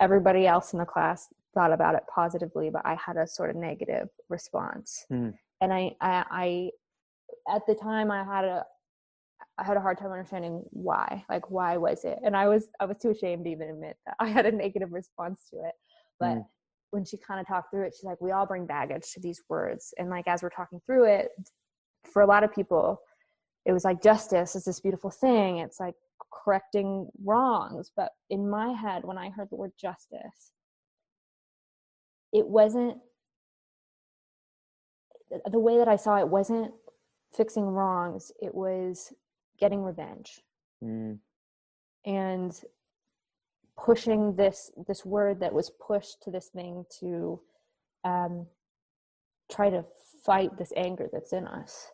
everybody else in the class thought about it positively, but I had a sort of negative response. Mm. And I, I, I, at the time, I had a, I had a hard time understanding why. Like, why was it? And I was, I was too ashamed to even admit that I had a *laughs* negative response to it. But Mm. when she kind of talked through it, she's like, we all bring baggage to these words. And like, as we're talking through it, for a lot of people, it was like justice is this beautiful thing. It's like correcting wrongs. But in my head, when I heard the word justice, it wasn't the way that I saw it wasn't fixing wrongs. It was getting revenge Mm. and pushing this this word that was pushed to this thing to um, try to fight this anger that's in us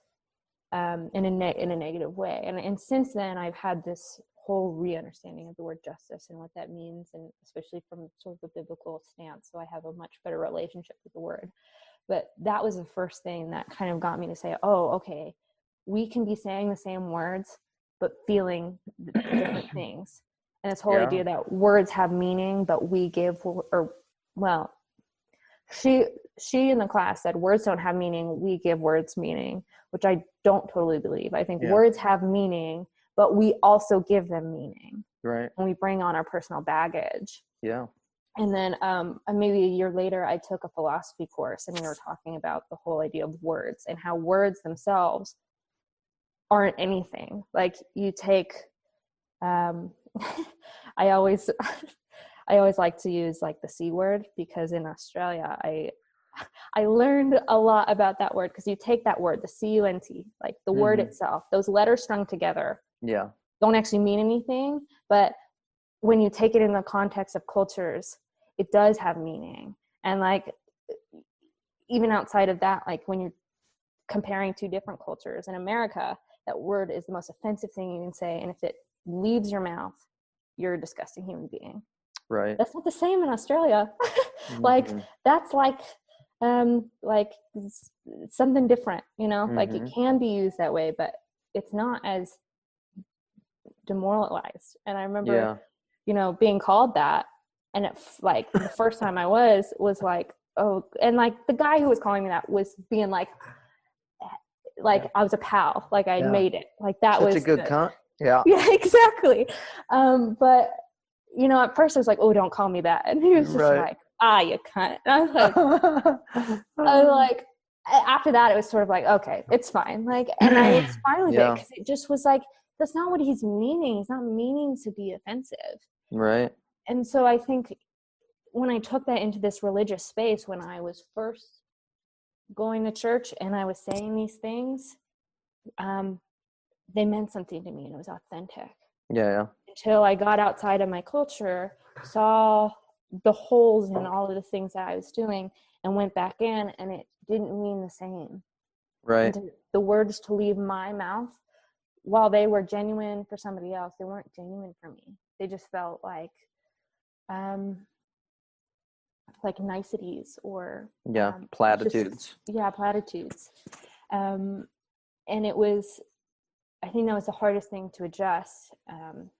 um, in a ne- in a negative way. And and since then, I've had this whole re-understanding of the word justice and what that means, and especially from sort of a biblical stance. So I have a much better relationship with the word. But that was the first thing that kind of got me to say, "Oh, okay, we can be saying the same words, but feeling *clears throat* different *clears throat* things." And this whole Yeah. idea that words have meaning, but we give or well, she she in the class said words don't have meaning we give words meaning which i don't totally believe i think Yeah. words have meaning but we also give them meaning Right. and we bring on our personal baggage Yeah. and then um, uh, maybe a year later i took a philosophy course and we were talking about the whole idea of words and how words themselves aren't anything like you take um, *laughs* i always *laughs* i always like to use like the c word because in australia i i learned a lot about that word because you take that word the c-u-n-t like the word Mhm. itself those letters strung together Yeah. don't actually mean anything but when you take it in the context of cultures it does have meaning and like even outside of that like when you're comparing two different cultures in america that word is the most offensive thing you can say and if it leaves your mouth you're a disgusting human being Right. that's not the same in australia *laughs* like Mhm. that's like um like something different you know like it Mhm. can be used that way but it's not as demoralized and i remember Yeah. you know being called that and it like the first time i was was like oh and like the guy who was calling me that was being like like Yeah. i was a pal like i Yeah. made it like that Such was a good the- con. Yeah. *laughs* yeah exactly um but you know at first i was like oh don't call me that and he was just Right. like ah you cunt and i was like I was like after that it was sort of like okay it's fine like and i was fine with Yeah. it because it just was like that's not what he's meaning he's not meaning to be offensive right. and so i think when i took that into this religious space when i was first going to church and i was saying these things um, they meant something to me and it was authentic Yeah. Yeah. until i got outside of my culture saw the holes in all of the things that i was doing and went back in and it didn't mean the same Right. and to- the words to leave my mouth while they were genuine for somebody else, they weren't genuine for me. They just felt like um like niceties or yeah um, just- platitudes yeah platitudes um and it was i think that was the hardest thing to adjust um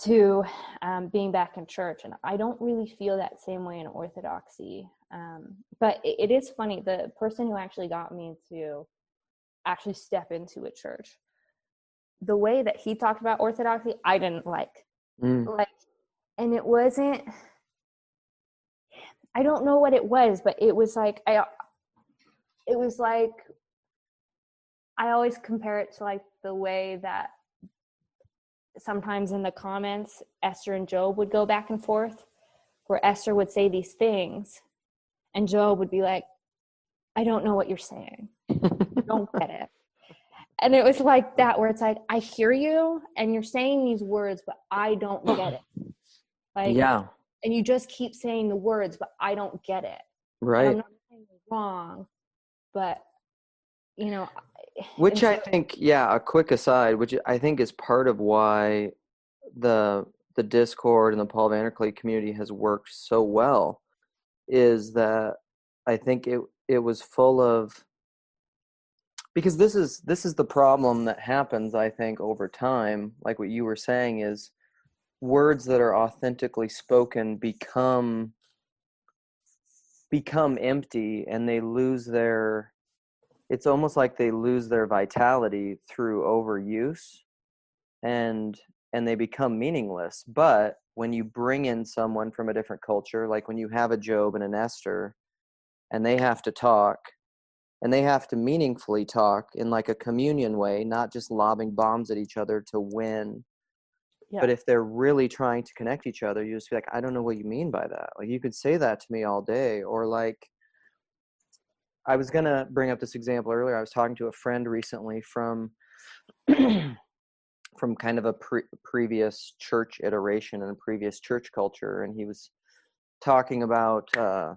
to um, being back in church and i don't really feel that same way in orthodoxy um but it, it is funny the person who actually got me to actually step into a church the way that he talked about orthodoxy i didn't like. Mm, like and it wasn't i don't know what it was but it was like i it was like i always compare it to like the way that sometimes in the comments esther and job would go back and forth where esther would say these things and job would be like i don't know what you're saying. *laughs* Don't get it. And it was like that where it's like i hear you and you're saying these words but i don't get it. *clears throat* Like yeah. and you just keep saying the words but i don't get it. Right. not saying wrong but you know which and i think yeah a quick aside which i think is part of why the the discord and the paul vanderklay community has worked so well is that i think it it was full of because this is this is the problem that happens i think over time like what you were saying is words that are authentically spoken become become empty and they lose their it's almost like they lose their vitality through overuse and and they become meaningless but when you bring in someone from a different culture like when you have a job and an esther and they have to talk and they have to meaningfully talk in like a communion way not just lobbing bombs at each other to win yeah. but if they're really trying to connect each other you just be like i don't know what you mean by that like you could say that to me all day or like i was to bring up this example earlier i was talking to a friend recently from *clears throat* from kind of a pre- previous church iteration and a previous church culture and he was talking about uh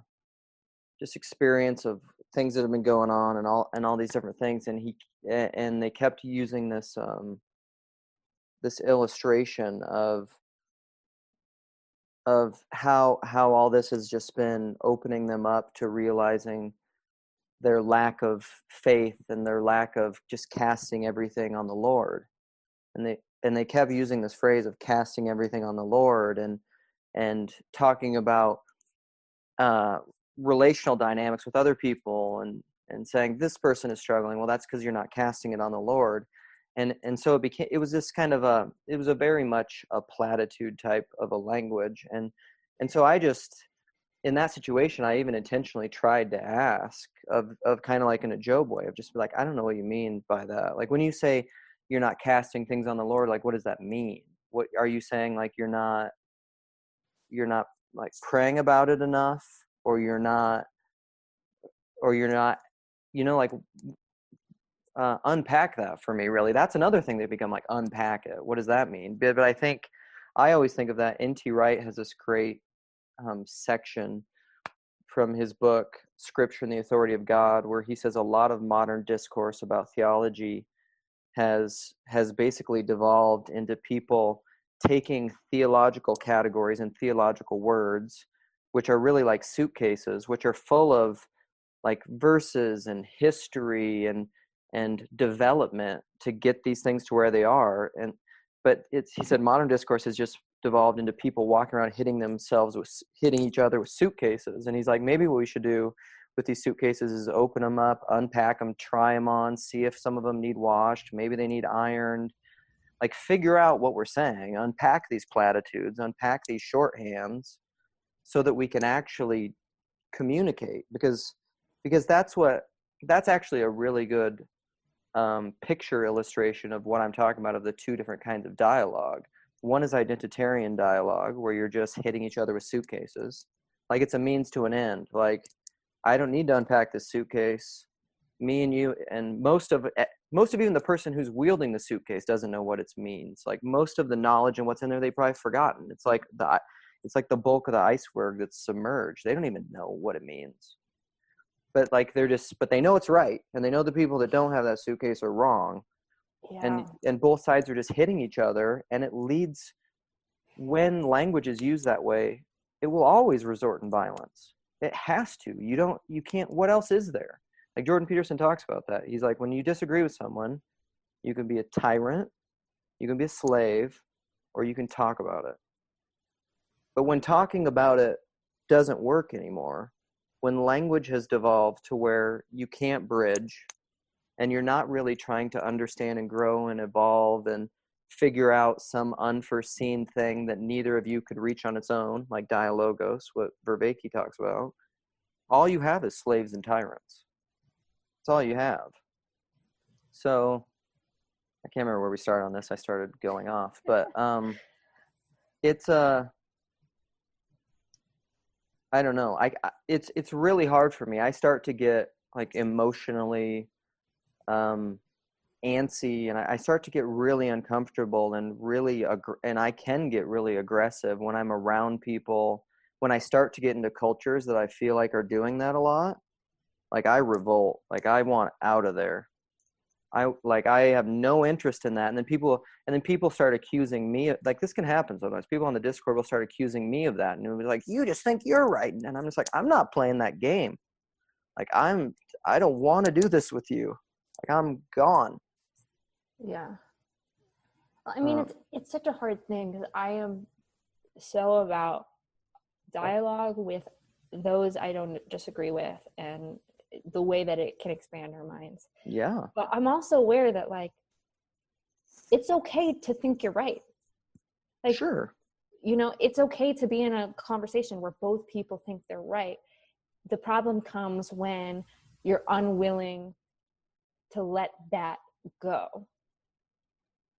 just experience of things that have been going on and all and all these different things and he and they kept using this um this illustration of of how how all this has just been opening them up to realizing their lack of faith and their lack of just casting everything on the lord. And they and they kept using this phrase of casting everything on the lord and and talking about uh relational dynamics with other people and and saying this person is struggling. Well that's because you're not casting it on the lord. And and so it became it was this kind of a it was a very much a platitude type of a language. And and so i just in that situation i even intentionally tried to ask of of kind of like in a job way of just be like i don't know what you mean by that. Like when you say you're not casting things on the lord like what does that mean? What are you saying like you're not you're not like praying about it enough or you're not or you're not you know like uh, unpack that for me really? That's another thing they become like unpack it. What does that mean? But, but i think i always think of that nt wright has this great um, section from his book scripture and the authority of god where he says a lot of modern discourse about theology has has basically devolved into people taking theological categories and theological words which are really like suitcases which are full of like verses and history and and development to get these things to where they are. And but it's he said modern discourse has just devolved into people walking around hitting themselves with hitting each other with suitcases. And he's like maybe what we should do with these suitcases is open them up unpack them try them on see if some of them need washed maybe they need ironed. Like figure out what we're saying. Unpack these platitudes unpack these shorthands so that we can actually communicate. Because because that's what that's actually a really good um, picture illustration of what I'm talking about of the two different kinds of dialogue. One is identitarian dialogue, where you're just hitting each other with suitcases, like it's a means to an end. Like I don't need to unpack this suitcase. Me and you, and most of eh, most of even the person who's wielding the suitcase doesn't know what it means. Like most of the knowledge and what's in there, they probably forgotten. It's like the it's like the bulk of the iceberg that's submerged. They don't even know what it means but like they're just but they know it's right and they know the people that don't have that suitcase are wrong Yeah. and both sides are just hitting each other and it leads when language is used that way it will always resort in violence. It has to. You don't you can't what else is there? Like jordan peterson talks about that. He's like when you disagree with someone you can be a tyrant you can be a slave or you can talk about it. But when talking about it doesn't work anymore when language has devolved to where you can't bridge and you're not really trying to understand and grow and evolve and figure out some unforeseen thing that neither of you could reach on its own, like dialogos, what Vervaeke talks about, all you have is slaves and tyrants. That's all you have. So I can't remember where we started on this. I started going off, but *laughs* um, it's uh, I don't know. I it's it's really hard for me. I start to get like emotionally um antsy and I, I start to get really uncomfortable and really and I can get really aggressive when I'm around people when I start to get into cultures that I feel like are doing that a lot like I revolt like I want out of there. I like I have no interest in that and then people and then people start accusing me of- like this can happen sometimes. People on the discord will start accusing me of that and it'll be like you just think you're right and I'm just like I'm not playing that game. Like I'm I don't want to do this with you like I'm gone Yeah. I mean, Uh, it's it's such a hard thing because I am so about dialogue with those I don't disagree with and the way that it can expand our minds. yeah But I'm also aware that like it's okay to think you're right. Like sure you know, it's okay to be in a conversation where both people think they're right. The problem comes when you're unwilling to let that go.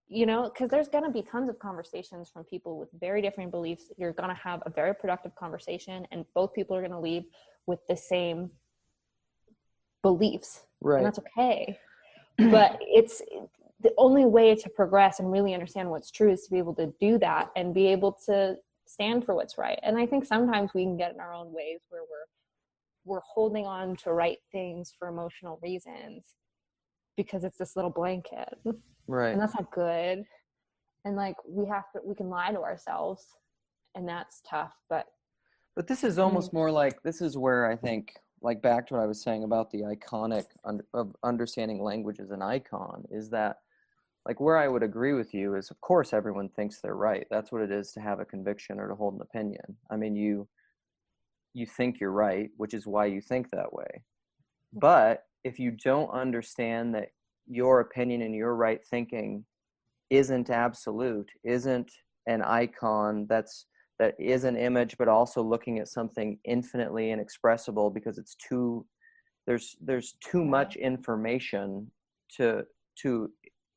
You know, because there's going to be tons of conversations from people with very different beliefs. You're going to have a very productive conversation, and both people are going to leave with the same beliefs. right And that's okay. but it's the only way to progress and really understand what's true is to be able to do that and be able to stand for what's right. And I think sometimes we can get in our own ways where we're we're holding on to right things for emotional reasons because it's this little blanket. right And that's not good. And like we have to we can lie to ourselves and that's tough, but But this is almost more like this is where I think, like back to what I was saying about the iconic un- of understanding language as an icon, is that like where I would agree with you is, of course, everyone thinks they're right. That's what it is to have a conviction or to hold an opinion. I mean, you you think you're right, which is why you think that way. But if you don't understand that your opinion and your right thinking isn't absolute, isn't an icon that's that is an image but also looking at something infinitely inexpressible because it's too there's there's too much information to to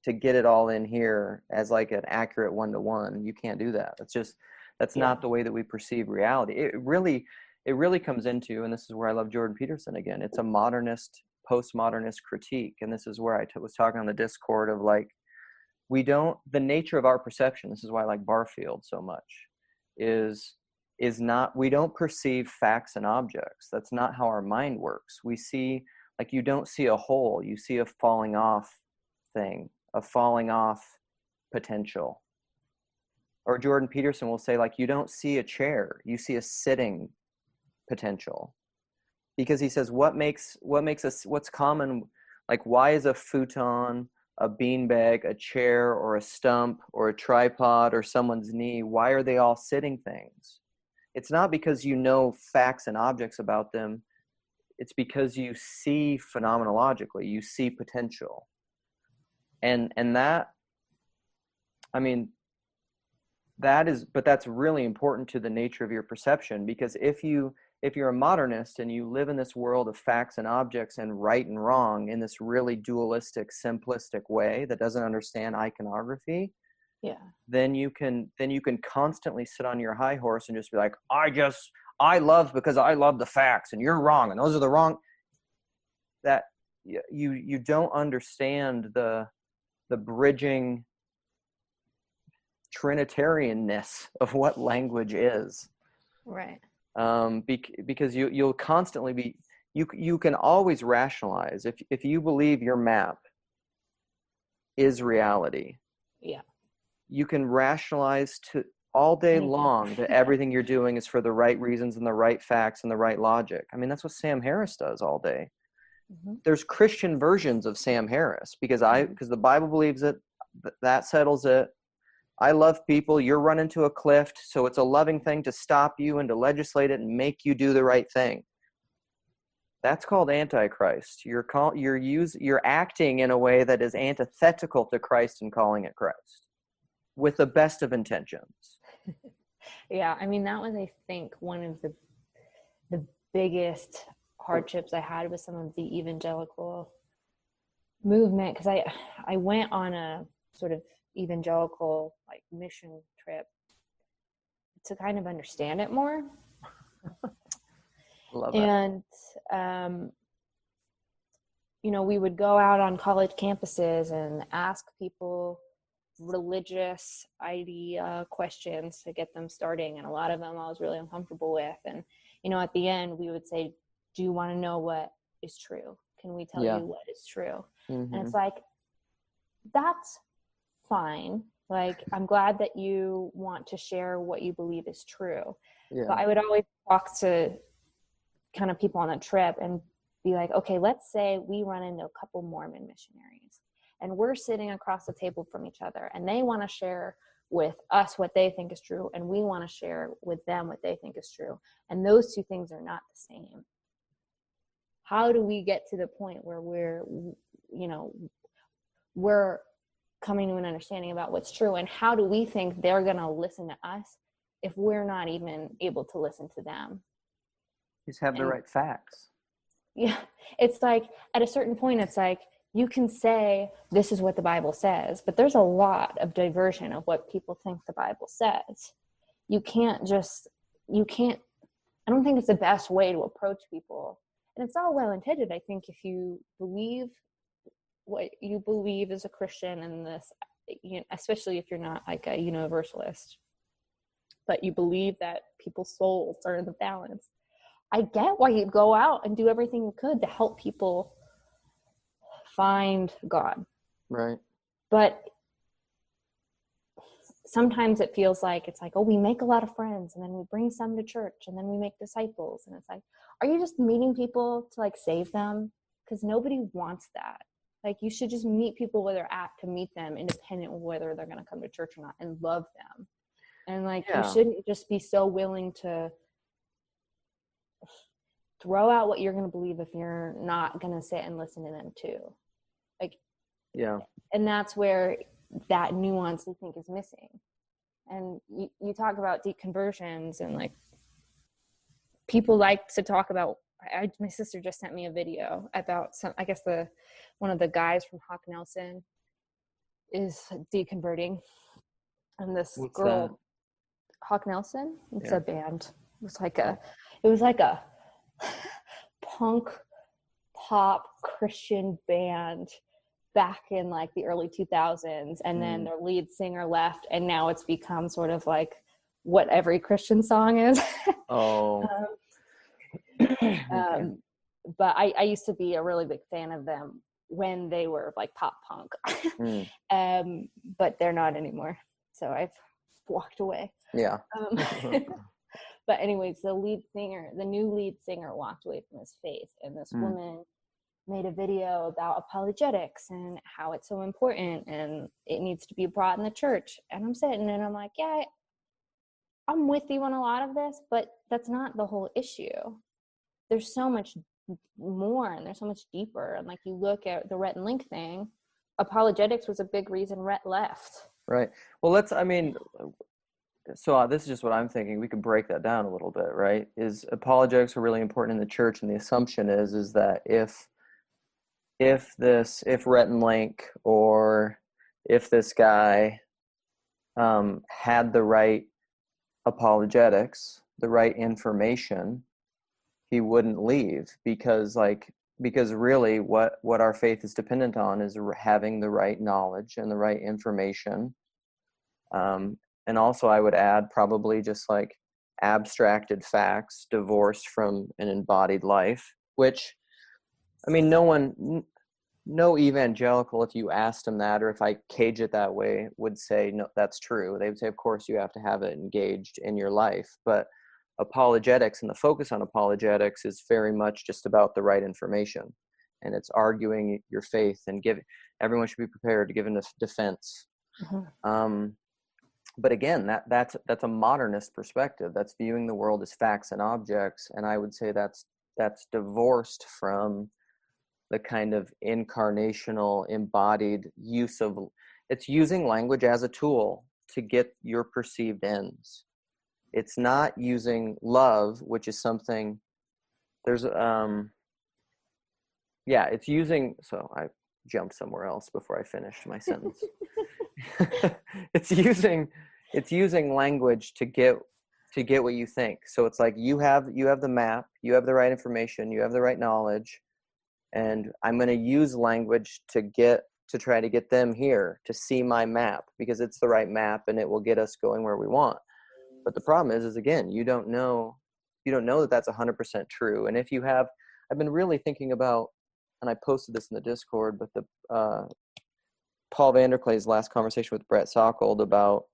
to get it all in here as like an accurate one to one you can't do that. That's just that's Yeah. not the way that we perceive reality. It really it really comes into and this is where i love jordan peterson again it's a modernist postmodernist critique and this is where I t- was talking on the discord of like we don't the nature of our perception this is why i like barfield so much is is not we don't perceive facts and objects. That's not how our mind works. We see like you don't see a hole you see a falling off thing a falling off potential. Or jordan peterson will say like you don't see a chair you see a sitting potential because he says what makes what makes us what's common like why is a futon a beanbag a chair or a stump or a tripod or someone's knee why are they all sitting things? It's not because you know facts and objects about them. It's because you see phenomenologically you see potential. And and that i mean that is but that's really important to the nature of your perception because if you if you're a modernist and you live in this world of facts and objects and right and wrong in this really dualistic simplistic way that doesn't understand iconography yeah. then you can then you can constantly sit on your high horse and just be like i just i love because i love the facts and you're wrong and those are the wrong that you you don't understand the the bridging trinitarianness of what language is Right. Um, bec- because you you'll constantly be you you can always rationalize if if you believe your map is reality. Yeah. You can rationalize to all day long that *laughs* everything you're doing is for the right reasons and the right facts and the right logic. I mean, that's what Sam Harris does all day. Mhm. There's Christian versions of Sam Harris because I Mhm. because the Bible believes it that settles it. I love people. You're running to a cliff, so it's a loving thing to stop you and to legislate it and make you do the right thing. That's called antichrist. You're call, you're use you're acting in a way that is antithetical to Christ and calling it Christ, with the best of intentions. *laughs* Yeah, I mean that was I think one of the the biggest hardships I had with some of the evangelical movement because I I went on a sort of evangelical like mission trip to kind of understand it more. *laughs* Love and um you know we would go out on college campuses and ask people religious idea questions to get them starting and a lot of them i was really uncomfortable with. And you know at the end we would say do you want to know what is true? Can we tell Yeah. you what is true? Mhm. and it's like that's fine like i'm glad that you want to share what you believe is true Yeah. but I would always talk to kind of people on a trip and be like, okay, let's say we run into a couple Mormon missionaries and we're sitting across the table from each other and they want to share with us what they think is true and we want to share with them what they think is true. And those two things are not the same. How do we get to the point where we're, you know, we're coming to an understanding about what's true and how do we think they're going to listen to us if we're not even able to listen to them? Just have the right facts. yeah it's like at a certain point it's like you can say this is what the bible says but there's a lot of diversion of what people think the bible says. You can't just you can't i don't think it's the best way to approach people. And it's all well intended i think if you believe what you believe as a christian and this you know, especially if you're not like a universalist but you believe that people's souls are in the balance I get why you'd go out and do everything you could to help people find God. Right. But sometimes it feels like it's like, oh, we make a lot of friends and then we bring some to church and then we make disciples. And it's like, are you just meeting people to like save them? Because nobody wants that. Like, you should just meet people where they're at to meet them, independent of whether they're going to come to church or not, and love them. And like, Yeah. you shouldn't just be so willing to throw out what you're going to believe if you're not going to sit and listen to them too Like, Yeah. and that's where that nuance i think is missing and you, you talk about deconversions and like people like to talk about I, my sister just sent me a video about some i guess the one of the guys from hawk nelson is deconverting and this What's girl that? hawk nelson it's Yeah. a band it was like a it was like a *laughs* punk pop christian band back in like the early 2000s and then Mm. their lead singer left and now it's become sort of like what every christian song is *laughs* Oh. *clears throat* Okay. um, but I, I used to be a really big fan of them when they were like pop punk Mm, *laughs* um, but they're not anymore so i've walked away yeah. um, *laughs* *laughs* but anyways the lead singer the new lead singer walked away from his faith and this Mm. woman made a video about apologetics and how it's so important and it needs to be brought in the church and i'm sitting and i'm like yeah I- i'm with you on a lot of this but that's not the whole issue there's so much more and there's so much deeper and like you look at the Rhett and Link thing apologetics was a big reason Rhett left Right. Well, let's. I mean, so uh, this is just what I'm thinking. We could break that down a little bit, right? Is apologetics are really important in the church, and the assumption is is that if if this if Rhett and Link or if this guy um, had the right apologetics, the right information, he wouldn't leave because like because really what what our faith is dependent on is having the right knowledge and the right information. Um, and also i would add probably just like abstracted facts divorced from an embodied life which i mean no one no evangelical if you asked them that or if i cage it that way would say no that's true. They would say of course you have to have it engaged in your life. But apologetics and the focus on apologetics is very much just about the right information. And it's arguing your faith and give everyone should be prepared to give a defense. Mm-hmm. um, but again that that's that's a modernist perspective. That's viewing the world as facts and objects. And i would say that's that's divorced from the kind of incarnational embodied use of it's using language as a tool to get your perceived ends it's not using love which is something there's um yeah it's using so i jumped somewhere else before i finished my sentence. *laughs* It's using it's using language to get to get what you think. So it's like you have you have the map you have the right information you have the right knowledge and i'm going to use language to get to try to get them here to see my map because it's the right map and it will get us going where we want but the problem is is again you don't know you don't know that that's 100% true. And if you have i've been really thinking about and i posted this in the discord but the uh, paul vanderklay's last conversation with brett salkeld about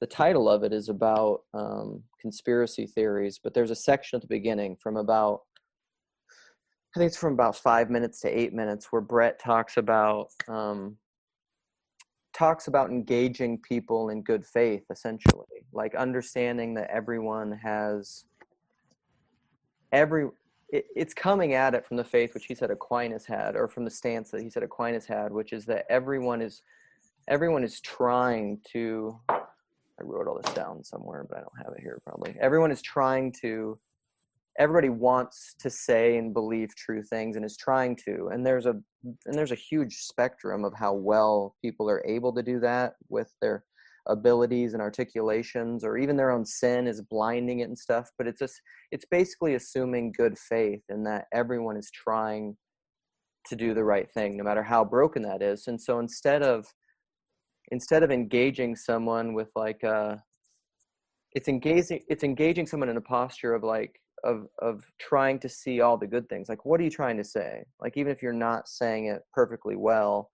the title of it is about um, conspiracy theories but there's a section at the beginning from about I think it's from about five minutes to eight minutes where Brett talks about um, talks about engaging people in good faith, essentially, like understanding that everyone has every it, it's coming at it from the faith which he said Aquinas had, or from the stance that he said Aquinas had, which is that everyone is everyone is trying to. I wrote all this down somewhere, but I don't have it here. Probably everyone is trying to everybody wants to say and believe true things and is trying to and there's a and there's a huge spectrum of how well people are able to do that with their abilities and articulations or even their own sin is blinding it and stuff but it's just it's basically assuming good faith and that everyone is trying to do the right thing no matter how broken that is. And so instead of instead of engaging someone with like uh it's engaging it's engaging someone in a posture of like of of trying to see all the good things. Like what are you trying to say? Like even if you're not saying it perfectly well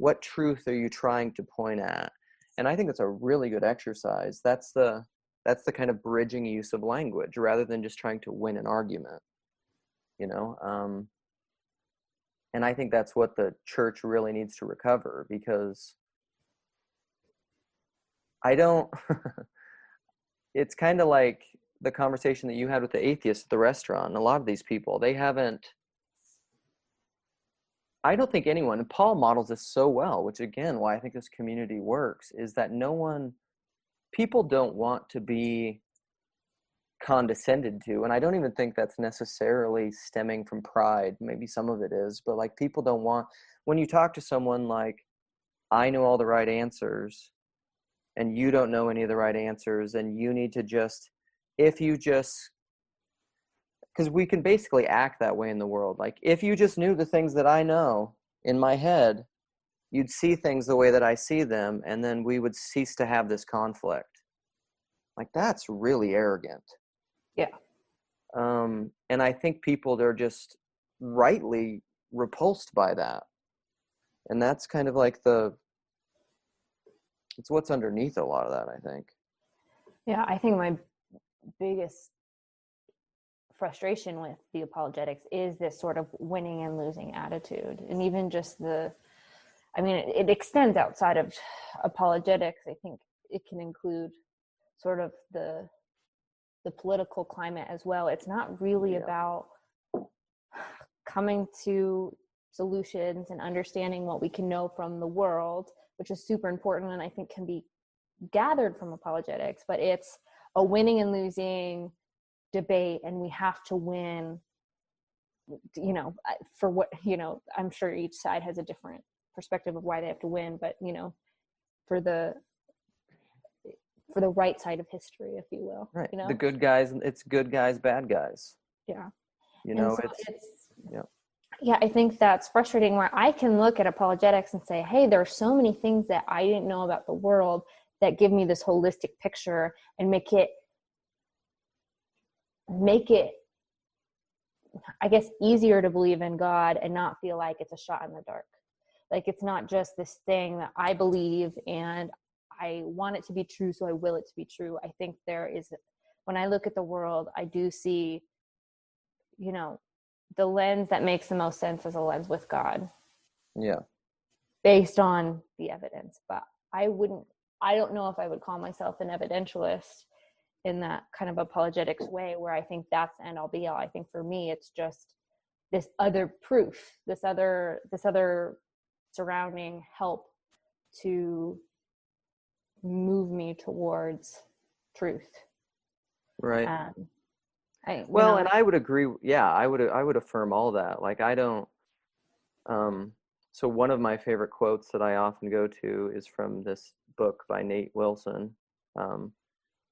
what truth are you trying to point at and i think it's a really good exercise that's the that's the kind of bridging use of language rather than just trying to win an argument you know um and i think that's what the church really needs to recover because i don't *laughs* it's kind of like the conversation that you had with the atheist at the restaurant. A lot of these people, they haven't. I don't think anyone, and Paul models this so well, which again, why I think this community works, is that no one, people don't want to be condescended to. And I don't even think that's necessarily stemming from pride. Maybe some of it is, but like people don't want, when you talk to someone like, I know all the right answers, and you don't know any of the right answers, and you need to just if you just because we can basically act that way in the world. Like if you just knew the things that i know in my head you'd see things the way that i see them and then we would cease to have this conflict. Like that's really arrogant. Yeah. Um and i think people they're just rightly repulsed by that. And that's kind of like the it's what's underneath a lot of that i think. Yeah i think my biggest frustration with the apologetics is this sort of winning and losing attitude. And even just the i mean it, it, extends outside of apologetics. I think it can include sort of the the political climate as well. It's not really yeah. about coming to solutions and understanding what we can know from the world which is super important and i think can be gathered from apologetics but it's a winning and losing debate and we have to win you know for what you know i'm sure each side has a different perspective of why they have to win but you know for the for the right side of history if you will right. you know? the good guys it's good guys bad guys. Yeah. You know so it's, it's yeah. Yeah i think that's frustrating where i can look at apologetics and say hey there are so many things that i didn't know about the world that give me this holistic picture and make it make it i guess easier to believe in god and not feel like it's a shot in the dark. Like it's not just this thing that i believe and i want it to be true so i will it to be true. I think there is when i look at the world i do see you know the lens that makes the most sense is a lens with god. Yeah. Based on the evidence but i wouldn't i don't know if i would call myself an evidentialist in that kind of apologetics way where i think that's end all be all. I think for me it's just this other proof this other this other surrounding help to move me towards truth. Right. Um, I, well and i would agree yeah i would i would affirm all that. Like i don't um so one of my favorite quotes that i often go to is from this book by nate wilson um,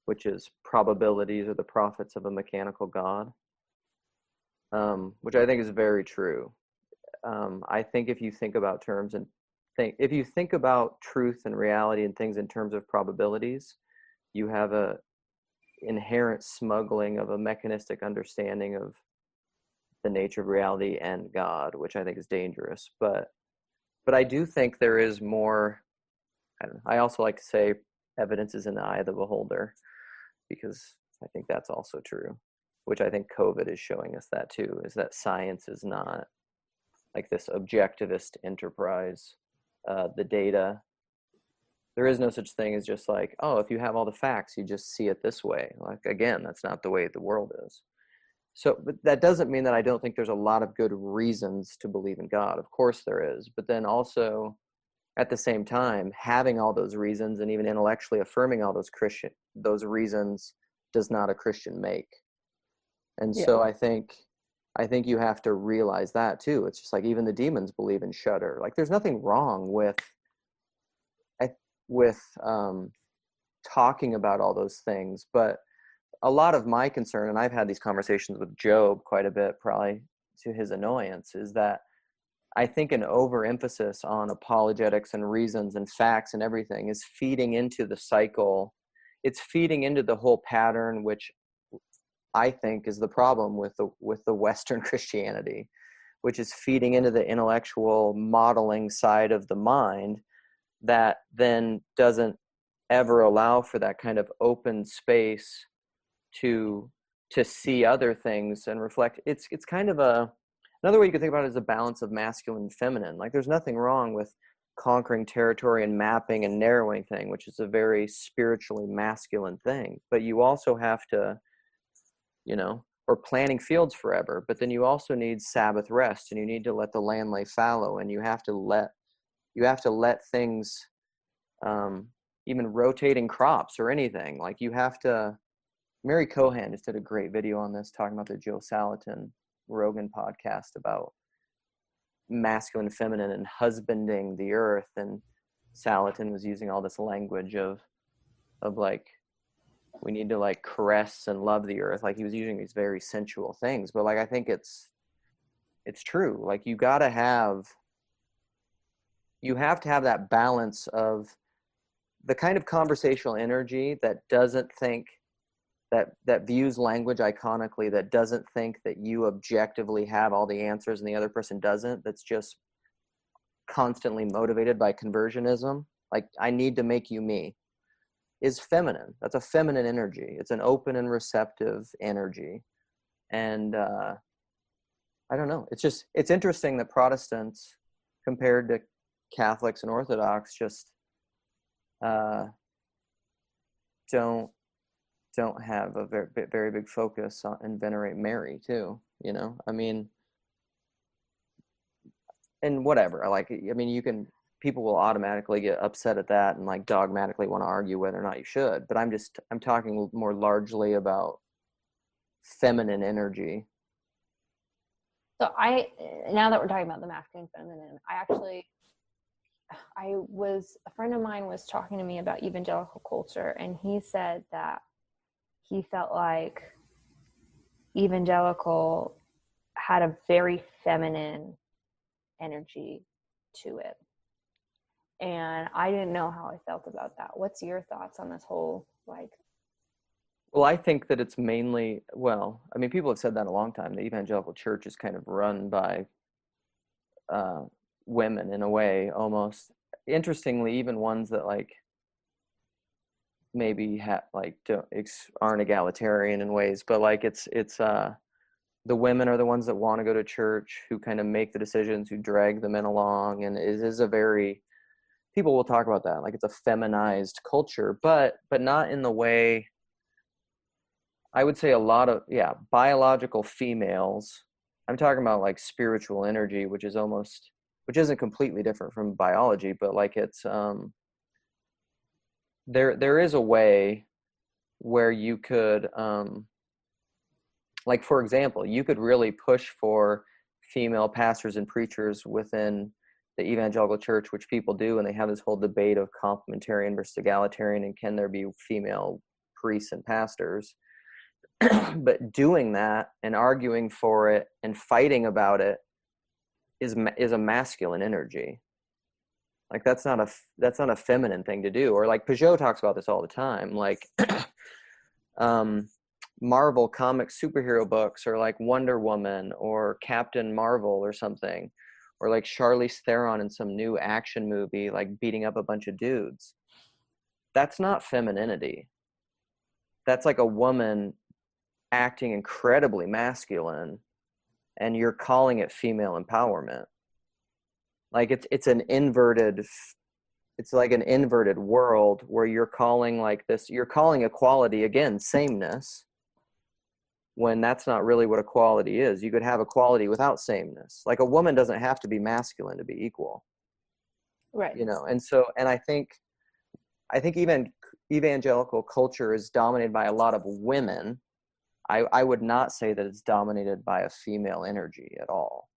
which is probabilities are the prophets of a mechanical god um, which i think is very true um, i think if you think about terms and think if you think about truth and reality and things in terms of probabilities you have a inherent smuggling of a mechanistic understanding of the nature of reality and God, which I think is dangerous. But but I do think there is more. I, know, I also like to say evidence is in the eye of the beholder, because I think that's also true. Which I think COVID is showing us that too, is that science is not like this objectivist enterprise. Uh, the data there is no such thing as just like oh if you have all the facts you just see it this way like again that's not the way the world is so but that doesn't mean that i don't think there's a lot of good reasons to believe in god of course there is but then also at the same time having all those reasons and even intellectually affirming all those christian those reasons does not a christian make and yeah. so i think i think you have to realize that too it's just like even the demons believe in shudder like there's nothing wrong with with um, talking about all those things. But a lot of my concern, and I've had these conversations with Job quite a bit, probably to his annoyance, is that I think an overemphasis on apologetics and reasons and facts and everything is feeding into the cycle. It's feeding into the whole pattern, which I think is the problem with the with the Western *laughs* Christianity, which is feeding into the intellectual modeling side of the mind that then doesn't ever allow for that kind of open space to to see other things and reflect. It's it's kind of a another way you could think about it is a balance of masculine and feminine. Like there's nothing wrong with conquering territory and mapping and narrowing thing which is a very spiritually masculine thing. But you also have to you know or planting fields forever but then you also need sabbath rest and you need to let the land lay fallow and you have to let you have to let things um, even rotating crops or anything. Like you have to mary cohan just did a great video on this talking about the joel salatin rogan podcast about masculine feminine and husbanding the earth and salatin was using all this language of of like we need to like caress and love the earth. Like he was using these very sensual things but like i think it's it's true. Like you got to have you have to have that balance of the kind of conversational energy that doesn't think that that views language iconically that doesn't think that you objectively have all the answers and the other person doesn't that's just constantly motivated by conversionism? Like i need to make you me is feminine. That's a feminine energy. It's an open and receptive energy. And uh i don't know. It's just it's interesting that protestants compared to Catholics and Orthodox just uh, don't don't have a very very big focus on and venerate Mary too. You know, I mean, and whatever. I like. I mean, you can. People will automatically get upset at that and like dogmatically want to argue whether or not you should. But I'm just I'm talking more largely about feminine energy. So I now that we're talking about the masculine feminine, I actually I was a friend of mine was talking to me about evangelical culture, and he said that he felt like evangelical had a very feminine energy to it. And I didn't know how I felt about that. What's your thoughts on this whole like well, I think that it's mainly well. I mean, people have said that a long time. The evangelical church is kind of run by uh, women in a way almost interestingly even ones that like maybe have like ex- aren't egalitarian in ways but like it's it's uh the women are the ones that want to go to church who kind of make the decisions who drag the men along and it is a very people will talk about that like it's a feminized culture but but not in the way i would say a lot of yeah biological females i'm talking about like spiritual energy which is almost which isn't completely different from biology but like it's um there there is a way where you could um like for example you could really push for female pastors and preachers within the evangelical church which people do and they have this whole debate of complementarian versus egalitarian and can there be female priests and pastors? *clears throat* But doing that and arguing for it and fighting about it is is a masculine energy like that's not a that's not a feminine thing to do or like pageau talks about this all the time like *clears throat* um Marvel comic superhero books or like Wonder Woman or Captain Marvel or something or like Charlize Theron in some new action movie like beating up a bunch of dudes. That's not femininity. That's like a woman acting incredibly masculine and you're calling it female empowerment like it's it's an inverted it's like an inverted world where you're calling like this you're calling equality again sameness when that's not really what equality is. You could have equality without sameness. Like a woman doesn't have to be masculine to be equal. Right. You know and so and i think i think even evangelical culture is dominated by a lot of women. I i would not say that it's dominated by a female energy at all.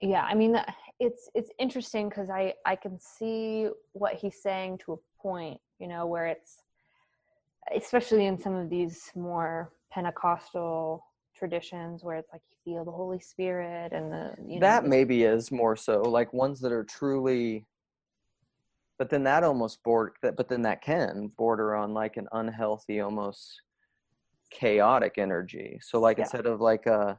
Yeah i mean it's it's interesting because i i can see what he's saying to a point you know where it's especially in some of these more pentecostal traditions where it's like you feel the holy spirit and the you know that maybe is more so like ones that are truly but then that almost border but then that can border on like an unhealthy almost chaotic energy so like Yeah. instead of like a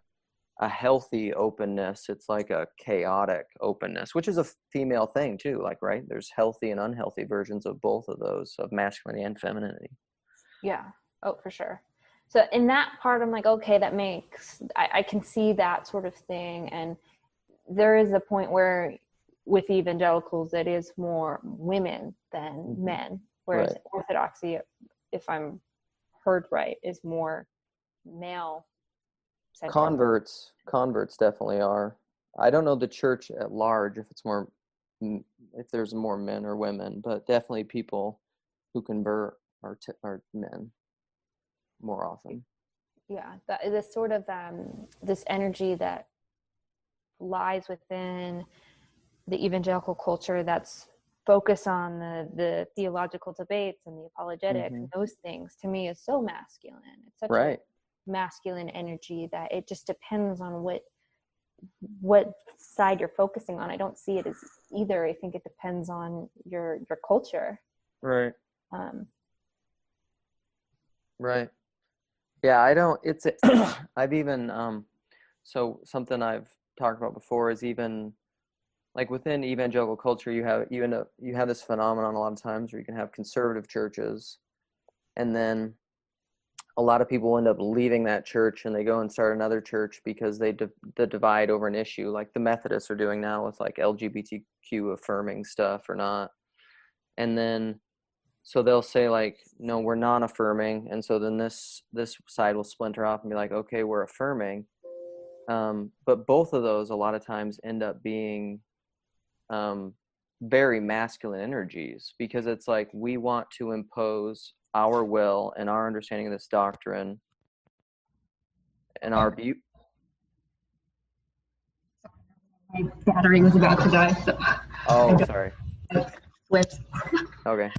a healthy openness it's like a chaotic openness which is a female thing too like right there's healthy and unhealthy versions of both of those of masculinity and femininity yeah oh for sure so in that part i'm like okay that makes I, I can see that sort of thing and there is a point where with evangelicals it is more women than Mhm. men whereas Right. orthodoxy if i'm heard right is more male. Converts converts definitely are. I don't know the church at large if it's more if there's more men or women but definitely people who convert are t- are men more often. Yeah that this sort of um this energy that lies within the evangelical culture that's focused on the the theological debates and the apologetics and those things to me is so masculine. It's such right masculine energy that it just depends on what what side you're focusing on. I don't see it as either. I think it depends on your your culture. Right. Um right. Yeah i don't it's *clears throat* i've even um so something i've talked about before is even like within evangelical culture you have you end up you have this phenomenon a lot of times where you can have conservative churches and then a lot of people end up leaving that church and they go and start another church because they di- the divide over an issue like the methodists are doing now with like lgbtq affirming stuff or not. And then so they'll say like no we're non-affirming. And so then this this side will splinter off and be like okay we're affirming. Um, but both of those a lot of times end up being um, very masculine energies because it's like we want to impose our will and our understanding of this doctrine and our view My battery was about to die, so oh sorry switch. Okay.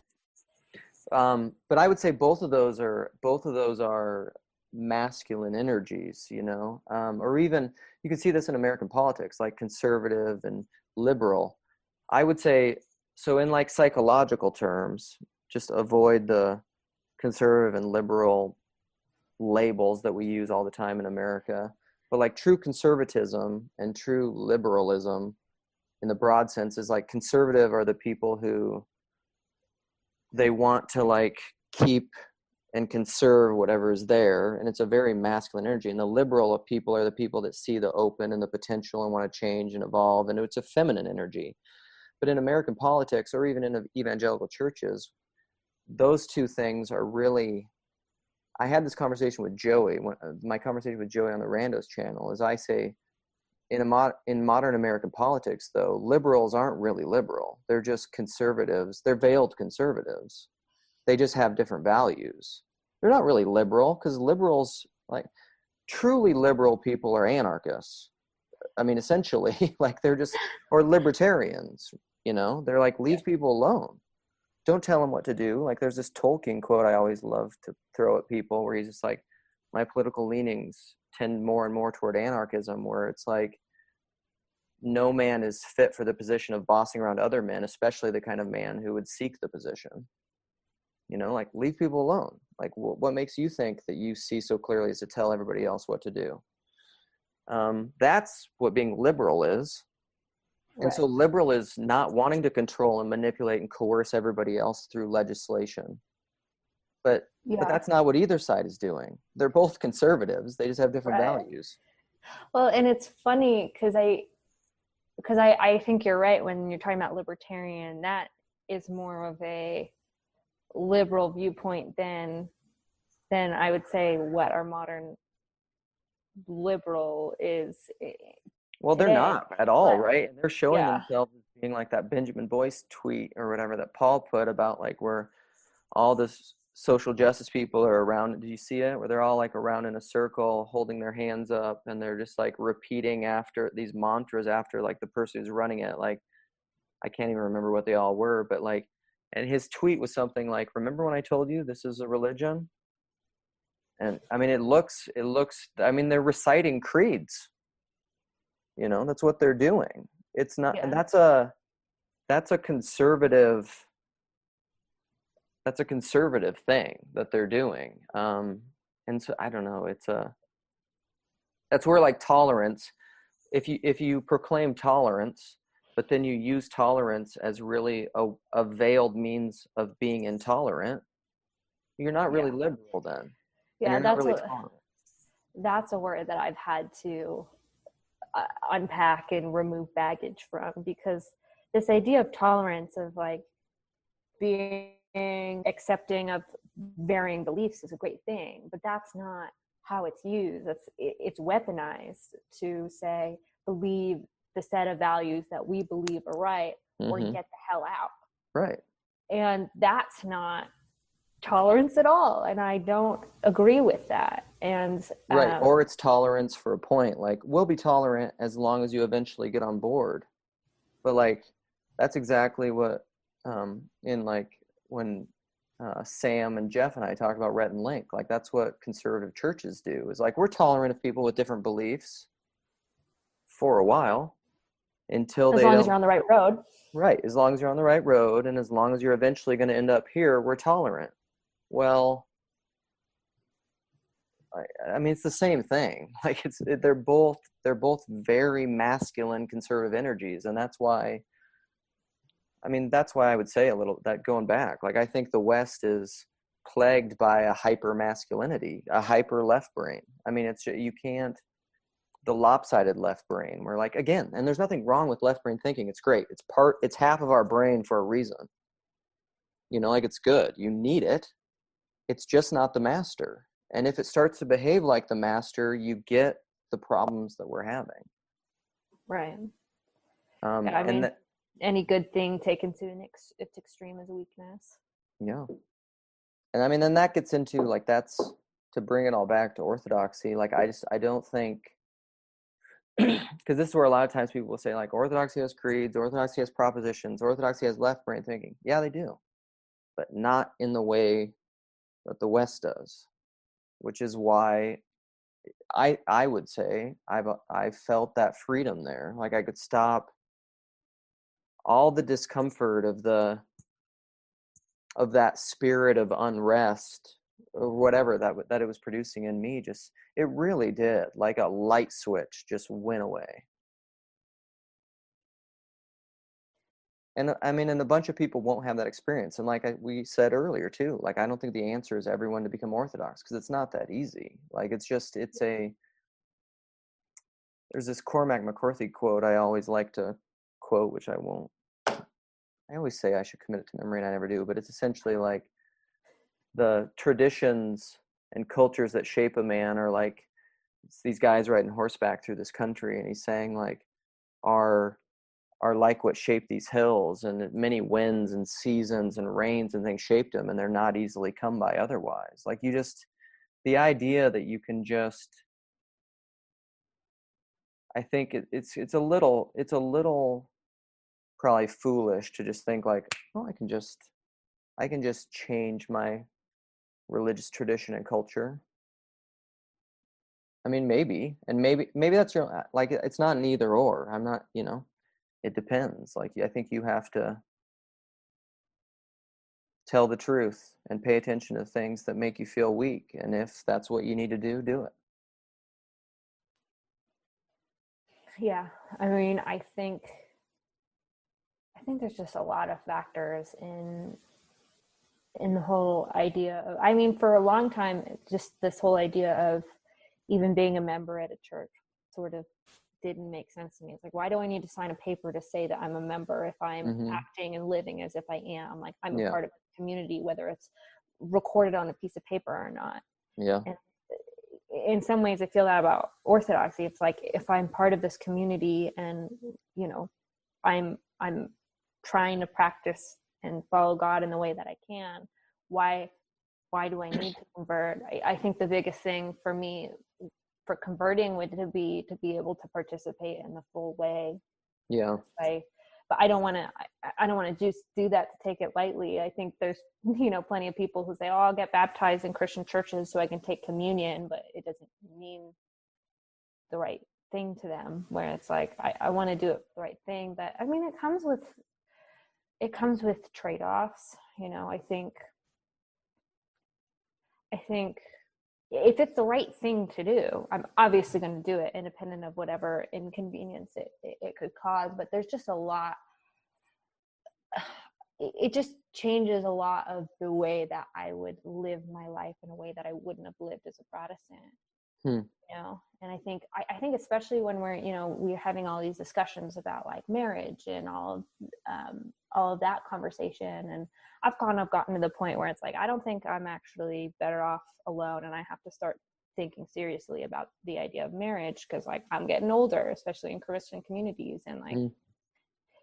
Um, but I would say both of those are both of those are masculine energies, you know, um, or even you can see this in American politics, like conservative and liberal. I would say so in like psychological terms, just avoid the conservative and liberal labels that we use all the time in America. But like true conservatism and true liberalism in the broad sense is like conservative are the people who they want to like keep and conserve whatever is there and it's a very masculine energy and the liberal of people are the people that see the open and the potential and want to change and evolve and it's a feminine energy but in american politics or even in evangelical churches those two things are really i had this conversation with joey when, uh, my conversation with joey on the randos channel is i say in a mod, in modern American politics, though, liberals aren't really liberal. They're just conservatives. They're veiled conservatives. They just have different values. They're not really liberal because liberals, like truly liberal people, are anarchists. I mean, essentially, *laughs* like they're just or libertarians. You know, they're like leave people alone. Don't tell them what to do. Like there's this Tolkien quote I always love to throw at people where he's just like, my political leanings tend more and more toward anarchism, where it's like no man is fit for the position of bossing around other men, especially the kind of man who would seek the position. You know, like leave people alone. Like, wh- what makes you think that you see so clearly is to tell everybody else what to do? Um, that's what being liberal is. And Right. so, liberal is not wanting to control and manipulate and coerce everybody else through legislation. But yeah. but that's not what either side is doing. They're both conservatives. They just have different Right. values. Well, and it's funny because I, because I, I think you're right when you're talking about libertarian. That is more of a liberal viewpoint than, than I would say what our modern liberal is. Eh, Well, they're not at all, right? And they're showing yeah. themselves as being like that Benjamin Boyce tweet or whatever that Paul put about like where all this social justice people are around. Did you see it? Where they're all like around in a circle, holding their hands up, and they're just like repeating after these mantras after like the person who's running it. Like I can't even remember what they all were, but like, and his tweet was something like, "Remember when I told you this is a religion?" And I mean, it looks, it looks. I mean, they're reciting creeds you know that's what they're doing. It's not and that's a that's a conservative that's a conservative thing that they're doing. Um and so i don't know it's a that's where like tolerance if you if you proclaim tolerance but then you use tolerance as really a, a veiled means of being intolerant you're not really liberal then Yeah, that's really a, tolerant. that's a word that I've had to unpack and remove baggage from because this idea of tolerance of like being accepting of varying beliefs is a great thing but that's not how it's used. It's it's weaponized to say believe the set of values that we believe are right or Mhm. get the hell out. Right. And that's not tolerance at all and i don't agree with that and right um, or it's tolerance for a point like we'll be tolerant as long as you eventually get on board but like that's exactly what um in like when uh, sam and jeff and i talk about rhett and link like that's what conservative churches do is like we're tolerant of people with different beliefs for a while until as they long as you're on the right road Right. As long as you're on the right road and as long as you're eventually going to end up here, we're tolerant. Well, I, I mean, it's the same thing. *laughs* Like it's it, they're both they're both very masculine conservative energies, and that's why. I mean, that's why I would say a little that going back. Like I think the West is plagued by a hyper masculinity, a hyper left brain. I mean, it's you can't the lopsided left brain we're like again and there's nothing wrong with left brain thinking it's great it's part it's half of our brain for a reason you know like it's good you need it it's just not the master. And if it starts to behave like the master you get the problems that we're having. Right. Um Yeah, I mean- any good thing taken to an ex- its extreme is a weakness. Yeah. And i mean then that gets into like that's to bring it all back to orthodoxy like i just i don't think *clears throat* because this is where a lot of times people will say like orthodoxy has creeds orthodoxy has propositions orthodoxy has left brain thinking. Yeah they do. But not in the way that the west does which is why i i would say i've uh, i felt that freedom there like i could stop all the discomfort of the of that spirit of unrest or whatever that that it was producing in me just it really did like a light switch just went away and uh, i mean and a bunch of people won't have that experience and like I, we said earlier too like i don't think the answer is everyone to become orthodox because it's not that easy. Like it's just it's a there's this cormac mccarthy quote i always like to quote which i won't i always say i should commit it to memory and i never do but it's essentially like the traditions and cultures that shape a man are like it's these guys riding horseback through this country and he's saying like are are like what shaped these hills and many winds and seasons and rains and things shaped them and they're not easily come by otherwise. Like you just the idea that you can just i think it, it's it's a little it's a little probably foolish to just think like well i can just i can just change my religious tradition and culture. I mean maybe and maybe maybe that's your uh, like it's not an either or i'm not you know it depends like i think you have to tell the truth and pay attention to things that make you feel weak and if that's what you need to do do it. Yeah i mean i think i think there's just a lot of factors in in the whole idea of i mean for a long time just this whole idea of even being a member at a church sort of didn't make sense to me. It's like, why do I need to sign a paper to say that I'm a member if I'm Mhm. acting and living as if I am? Like, I'm a part of the community, whether it's recorded on a piece of paper or not. yeah In some ways, I feel that about Orthodoxy. It's like if I'm part of this community and you know, I'm I'm trying to practice and follow God in the way that I can. Why why do I need to convert? I, I think the biggest thing for me for converting would to be to be able to participate in the full way yeah I, but I don't want to. I, I don't want to just do that to take it lightly. I think there's, *laughs* you know, plenty of people who say, "Oh, I'll get baptized in Christian churches so I can take communion," but it doesn't mean the right thing to them. Where it's like, I, I want to do it the right thing, but I mean, it comes with, it comes with trade-offs. You know, I think, I think if it's the right thing to do, I'm obviously going to do it, independent of whatever inconvenience it, it, it could cause. But there's just a lot. *sighs* It it just changes a lot of the way that I would live my life in a way that I wouldn't have lived as a Protestant. Hmm. You know, and I think I, I think especially when we're you know we're having all these discussions about like marriage and all of um, all of that conversation, and I've kind of gotten to the point where it's like I don't think I'm actually better off alone, and I have to start thinking seriously about the idea of marriage because like I'm getting older, especially in Christian communities, and like Mm.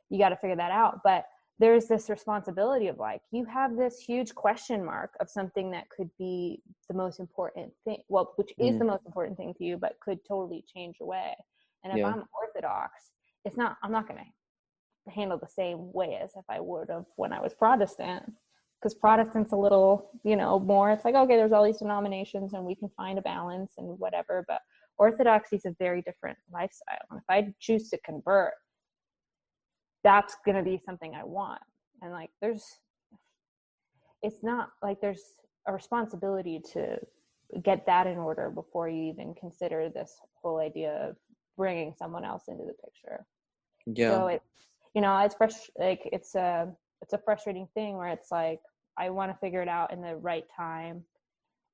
you got to figure that out. But there's this responsibility of like you have this huge question mark of something that could be the most important thing, well, which is Mm. the most important thing to you, but could totally change your way. And if Yeah. I'm Orthodox, it's not. I'm not going to handle the same way as if I would have when I was Protestant. Because Protestant's a little, you know, more. It's like okay, there's all these denominations, and we can find a balance and whatever. But Orthodoxy is a very different lifestyle. And if I choose to convert, that's going to be something I want. And like, there's, it's not like there's a responsibility to get that in order before you even consider this whole idea of bringing someone else into the picture. yeah So it's, you know, it's fresh, like it's a, it's a frustrating thing where it's like, I want to figure it out in the right time.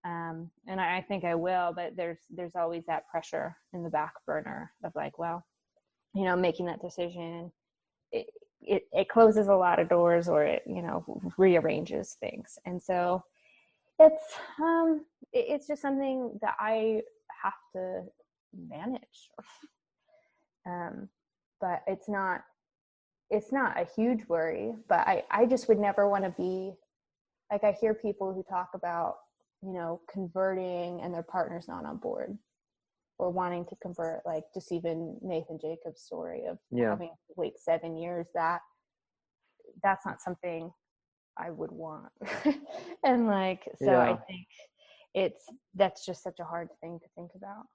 Um, and I, I think I will, but there's, there's always that pressure in the back burner of like, well, you know, making that decision, it, it, it closes a lot of doors or it, you know, rearranges things. And so it's, um, it, it's just something that I have to manage. *laughs* um, but it's not, it's not a huge worry, but I, I just would never want to be like, I hear people who talk about, you know, converting and their partner's not on board or wanting to convert, like just even Nathan Jacobs' story of Yeah. having to wait seven years. That that's not something I would want. *laughs* and like, so I think it's that's just such a hard thing to think about.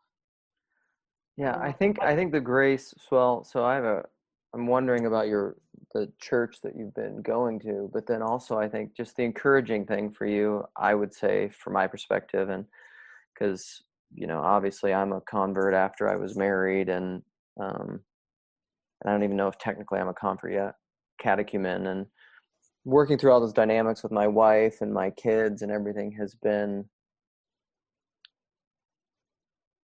Yeah, I think I think the grace. Well, so I have a. I'm wondering about your the church that you've been going to, but then also I think just the encouraging thing for you, I would say, from my perspective, and because you know, obviously I'm a convert after I was married, and um, I don't even know if technically I'm a convert yet. catechumen and working through all those dynamics with my wife and my kids and everything has been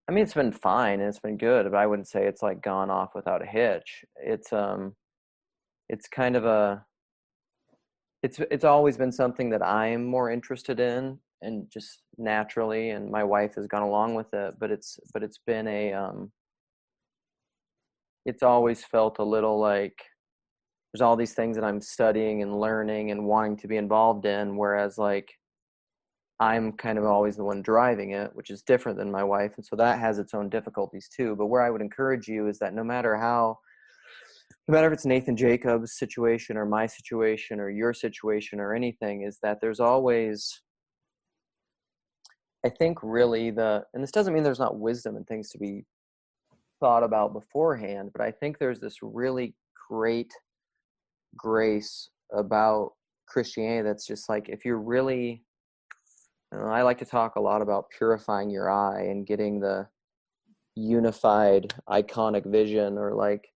I mean, it's been fine and it's been good, but I wouldn't say it's like gone off without a hitch. It's um, it's kind of a, it's it's always been something that I'm more interested in, and just naturally, and my wife has gone along with it. But it's but it's been a um, it's always felt a little like there's all these things that I'm studying and learning and wanting to be involved in, whereas like I'm kind of always the one driving it, which is different than my wife. And so that has its own difficulties too. But where I would encourage you is that no matter how, no matter if it's Nathan Jacobs' situation or my situation or your situation or anything, is that there's always, I think, really the, and this doesn't mean there's not wisdom and things to be thought about beforehand, but I think there's this really great grace about Christianity that's just like, if you're really, I like to talk a lot about purifying your eye and getting the unified iconic vision or like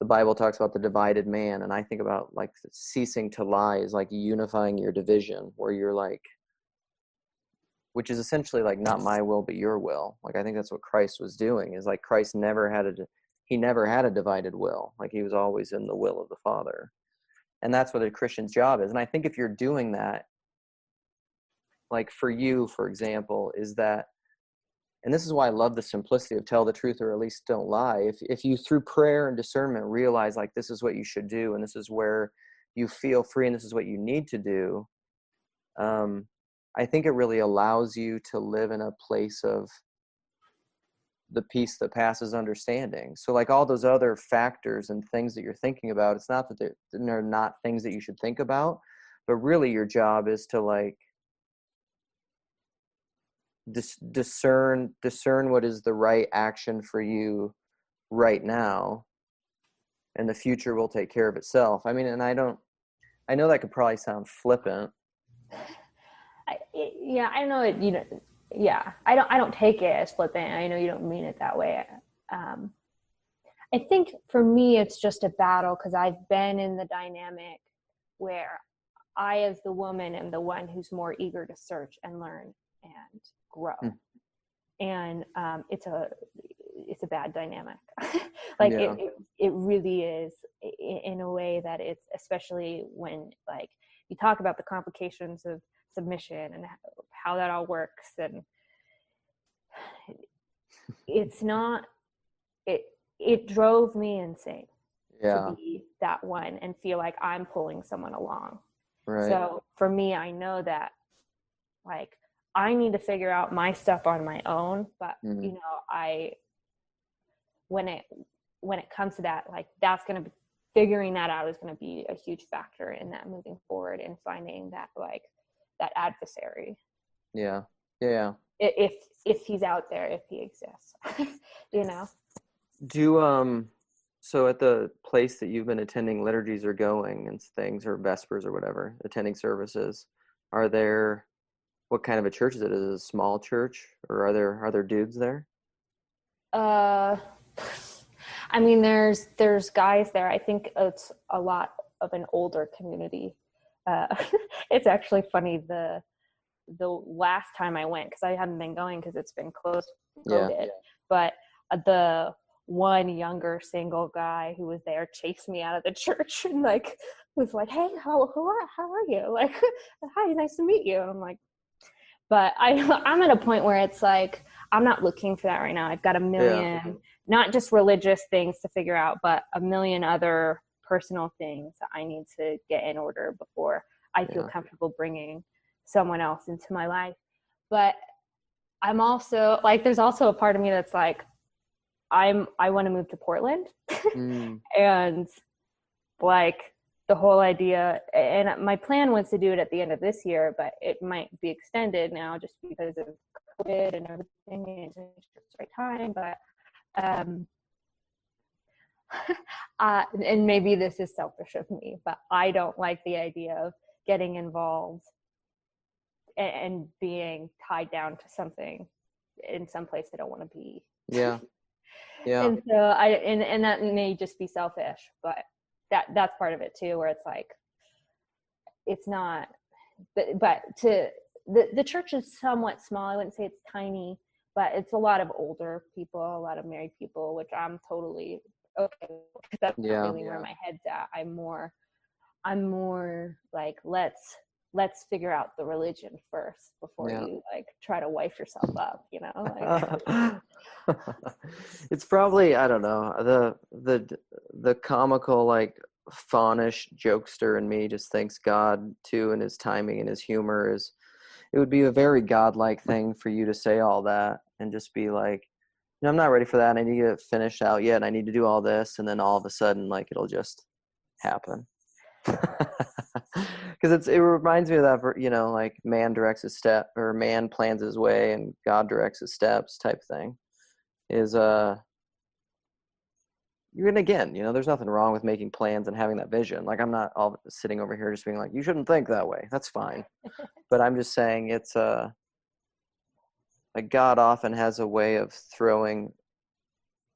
the bible talks about the divided man and i think about like ceasing to lie is like unifying your division where you're like which is essentially like not my will but your will. Like i think that's what christ was doing is like christ never had a he never had a divided will. Like he was always in the will of the father. And that's what a christian's job is. And i think if you're doing that like for you for example is that and this is why i love the simplicity of tell the truth or at least don't lie. If if you through prayer and discernment realize like this is what you should do and this is where you feel free and this is what you need to do um i think it really allows you to live in a place of the peace that passes understanding. So like all those other factors and things that you're thinking about it's not that they're, they're not things that you should think about but really your job is to like dis- discern discern what is the right action for you right now and the future will take care of itself. I mean and i don't i know that could probably sound flippant I, yeah i know it you know yeah i don't i don't take it as flippant i know you don't mean it that way um i think for me it's just a battle because i've been in the dynamic where i as the woman am the one who's more eager to search and learn and grow Mm. and um, it's a it's a bad dynamic *laughs* like Yeah. it, it it really is in a way that it's especially when like you talk about the complications of submission and how- that all works and it's not it it drove me insane yeah. to be that one and feel like i'm pulling someone along. Right. so for me, I know that like I need to figure out my stuff on my own, but Mhm. you know, I when it when it comes to that, like that's gonna be figuring that out is gonna be a huge factor in that moving forward and finding that like that adversary. yeah yeah If if he's out there, if he exists. *laughs* you know? do um so at the place that you've been attending liturgies or going and things or vespers or whatever attending services are there what kind of a church is it is it a small church or are there are there dudes there Uh, I mean, there's there's guys there. I think it's a lot of an older community. Uh, *laughs* it's actually funny the the last time I went because I hadn't been going because it's been closed Yeah. COVID. But uh, the one younger single guy who was there chased me out of the *laughs* church and like was like, "Hey, how who are, how are you? *laughs* Like, hi, nice to meet you." And I'm like, but I I'm at a point where it's like I'm not looking for that right now. I've got a million, not just religious things to figure out, but a million other personal things that I need to get in order before I feel Yeah. comfortable bringing someone else into my life. But I'm also like, there's also a part of me that's like, I'm I want to move to Portland, Mm, *laughs* and like the whole idea and my plan was to do it at the end of this year but it might be extended now just because of covid and everything and it's just the right time but um *laughs* uh, and maybe this is selfish of me but i don't like the idea of getting involved and, and being tied down to something in some place i don't want to be. Yeah. *laughs* Yeah. And so I and, and that may just be selfish, but that that's part of it too where it's like it's not but but to the the church is somewhat small i wouldn't say it's tiny but it's a lot of older people a lot of married people which i'm totally okay with. that's Yeah. not really where my head's at i'm more i'm more like let's let's figure out the religion first before Yeah. you like try to wife yourself up you know like *laughs* it's probably I don't know the the the comical like faunish jokester in me just thinks God too and his timing and his humor is it would be a very godlike thing for you to say all that and just be like no I'm not ready for that. I need to get it finished out yet I need to do all this and then all of a sudden like it'll just happen. *laughs* Because it's it reminds me of that you know like man directs his step or man plans his way and God directs his steps type thing is uh and again you know there's nothing wrong with making plans and having that vision. Like i'm not all sitting over here just being like you shouldn't think that way. That's fine. *laughs* But i'm just saying it's uh like god often has a way of throwing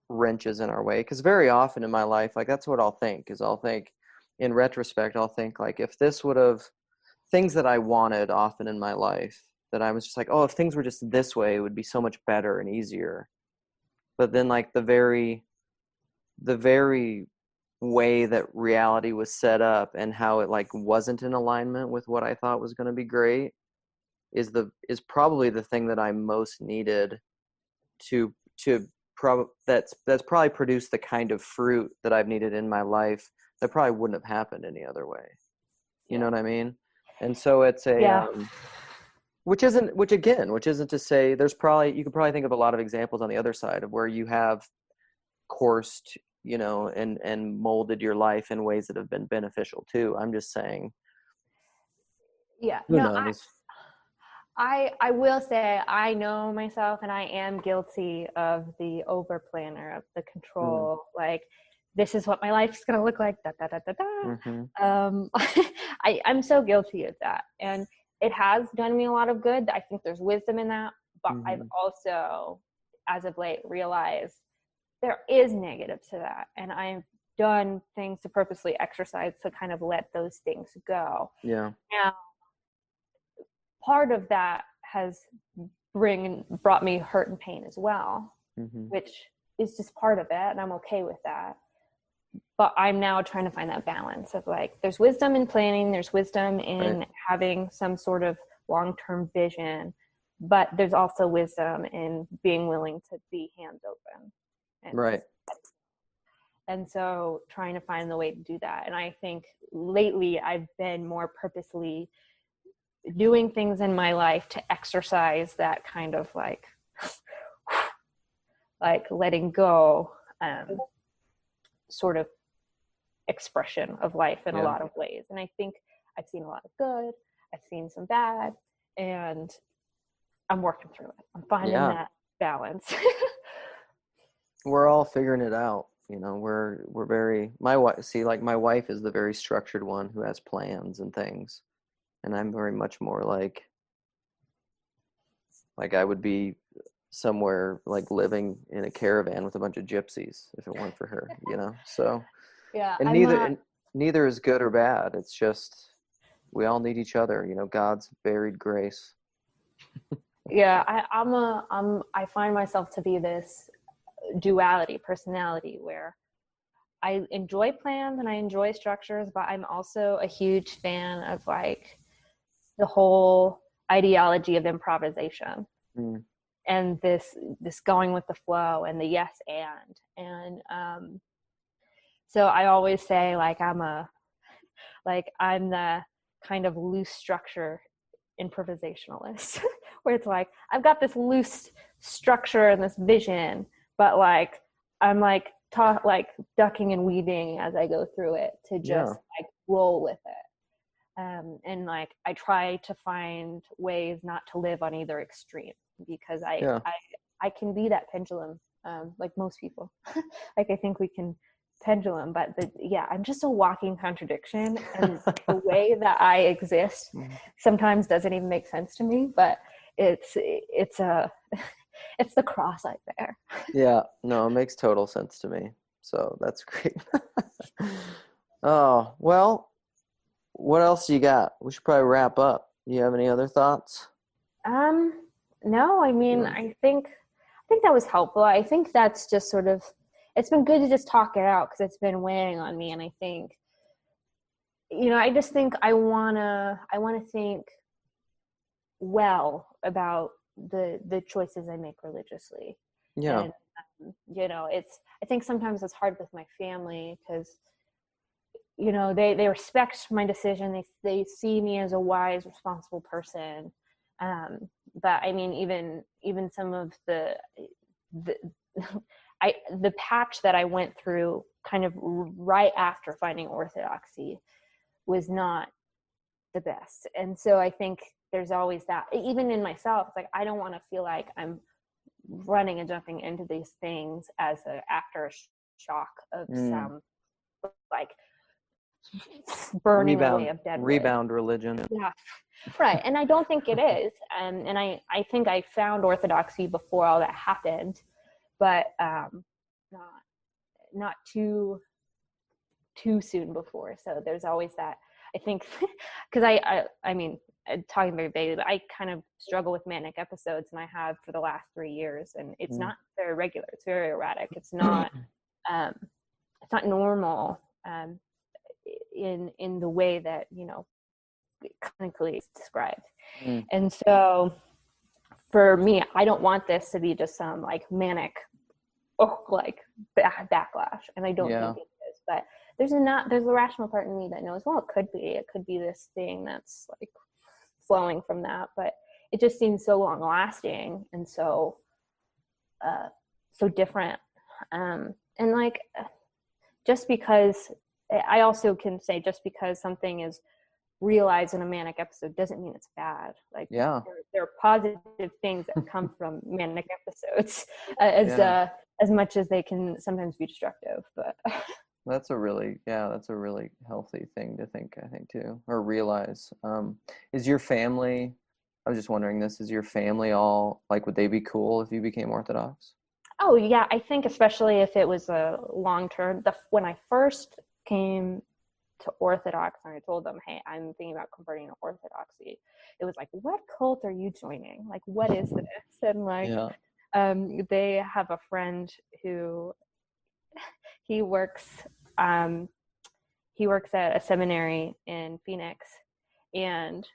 wrenches in our way because very often in my life like that's what i'll think is i'll think in retrospect i'll think like if this would have things that i wanted often in my life that i was just like oh if things were just this way it would be so much better and easier. But then like the very the very way that reality was set up and how it like wasn't in alignment with what i thought was going to be great is the is probably the thing that i most needed to to prob that's that's probably produced the kind of fruit that i've needed in my life that probably wouldn't have happened any other way. You know what i mean? And so it's a Yeah. um, which isn't which again which isn't to say there's probably you could probably think of a lot of examples on the other side of where you have coursed you know and and molded your life in ways that have been beneficial too. I'm just saying. Yeah. Who no I, knows I I will say I know myself and I am guilty of the over planner of the control like this is what my life is going to look like da da da da da. Mhm. um *laughs* I I'm so guilty of that. And it has done me a lot of good. I think there's wisdom in that. But I've Mhm. also as of late realized there is negative to that. And I've done things to purposely exercise to kind of let those things go. Yeah. Now, part of that has bring brought me hurt and pain as well, hmm which is just part of it, and I'm okay with that. But I'm now trying to find that balance of like, there's wisdom in planning, there's wisdom in Right. having some sort of long-term vision, but there's also wisdom in being willing to be hands open. And right and so trying to find the way to do that and i think lately i've been more purposely doing things in my life to exercise that kind of like *sighs* like letting go um, sort of expression of life in Yeah. a lot of ways and i think i've seen a lot of good i've seen some bad and i'm working through it i'm finding Yeah. that balance *laughs* we're all figuring it out you know we're we're very my wife see like my wife is the very structured one who has plans and things and i'm very much more like like i would be somewhere like living in a caravan with a bunch of gypsies if it weren't for her *laughs* you know? So yeah and I'm neither not- and neither is good or bad it's just we all need each other you know god's varied grace. Yeah I, i'm a i'm i find myself to be this duality personality where i enjoy plans and i enjoy structures but i'm also a huge fan of like the whole ideology of improvisation Mm. and this this going with the flow and the yes and and um so i always say like i'm a like i'm the kind of loose structure improvisationalist *laughs* where it's like i've got this loose structure and this vision but like i'm like ta- like ducking and weaving as i go through it to just Yeah. like roll with it um, and like i try to find ways not to live on either extreme because i Yeah. i i can be that pendulum um, like most people. *laughs* Like i think we can pendulum but the, yeah i'm just a walking contradiction and the *laughs* way that i exist Mhm. sometimes doesn't even make sense to me but it's it's a *laughs* it's the cross i bear yeah. No it makes total sense to me. So that's great. Oh well, what else you got? We should probably wrap up. Do you have any other thoughts? Um, no, I mean. I think I think that was helpful. I think that's just sort of it's been good to just talk it out because it's been weighing on me, and I think you know, I just think I wanna I wanna think well about the the choices I make religiously. Yeah. And, um, you know, it's I think sometimes it's hard with my family because you know they they respect my decision. They they see me as a wise, responsible person. Um, but I mean, even even some of the the *laughs* I the patch that I went through kind of right after finding orthodoxy was not the best. And so I think there's always that even in myself it's like I don't want to feel like I'm running and jumping into these things as a after shock of Mm. some like burning rebound, away of dead wood. rebound religion. Yeah, right. And I don't think it is. Um, and I, I think I found orthodoxy before all that happened, but um, not not too too soon before. So there's always that. I think *laughs* because I, I I mean talking very vaguely, but I kind of struggle with manic episodes, and I have for the last three years, and it's Mm. not very regular. It's very erratic. It's *clears throat* not um, it's not normal um, in in the way that you know clinically described. Mm. And so for me, I don't want this to be just some like manic, oh, like ba- backlash, and I don't Yeah. think it is. But there's a not there's a rational part in me that knows well it could be it could be this thing that's like flowing from that, but it just seems so long lasting and so uh, so different. Um, and like just because I also can say just because something is realized in a manic episode doesn't mean it's bad. Like Yeah. there, there are positive things that come *laughs* from manic episodes *laughs* uh, as Yeah. uh, as much as they can sometimes be destructive. But *laughs* That's a really yeah, that's a really healthy thing to think, I think too, or realize. Um, is your family I was just wondering this, is your family all like would they be cool if you became Orthodox? oh yeah, I think especially if it was a long term. The when I first came to Orthodox and I told them, hey, I'm thinking about converting to Orthodoxy. It was like, what cult are you joining? Like, what is this? And like, Yeah. um, they have a friend who *laughs* he works um, he works at a seminary in Phoenix, and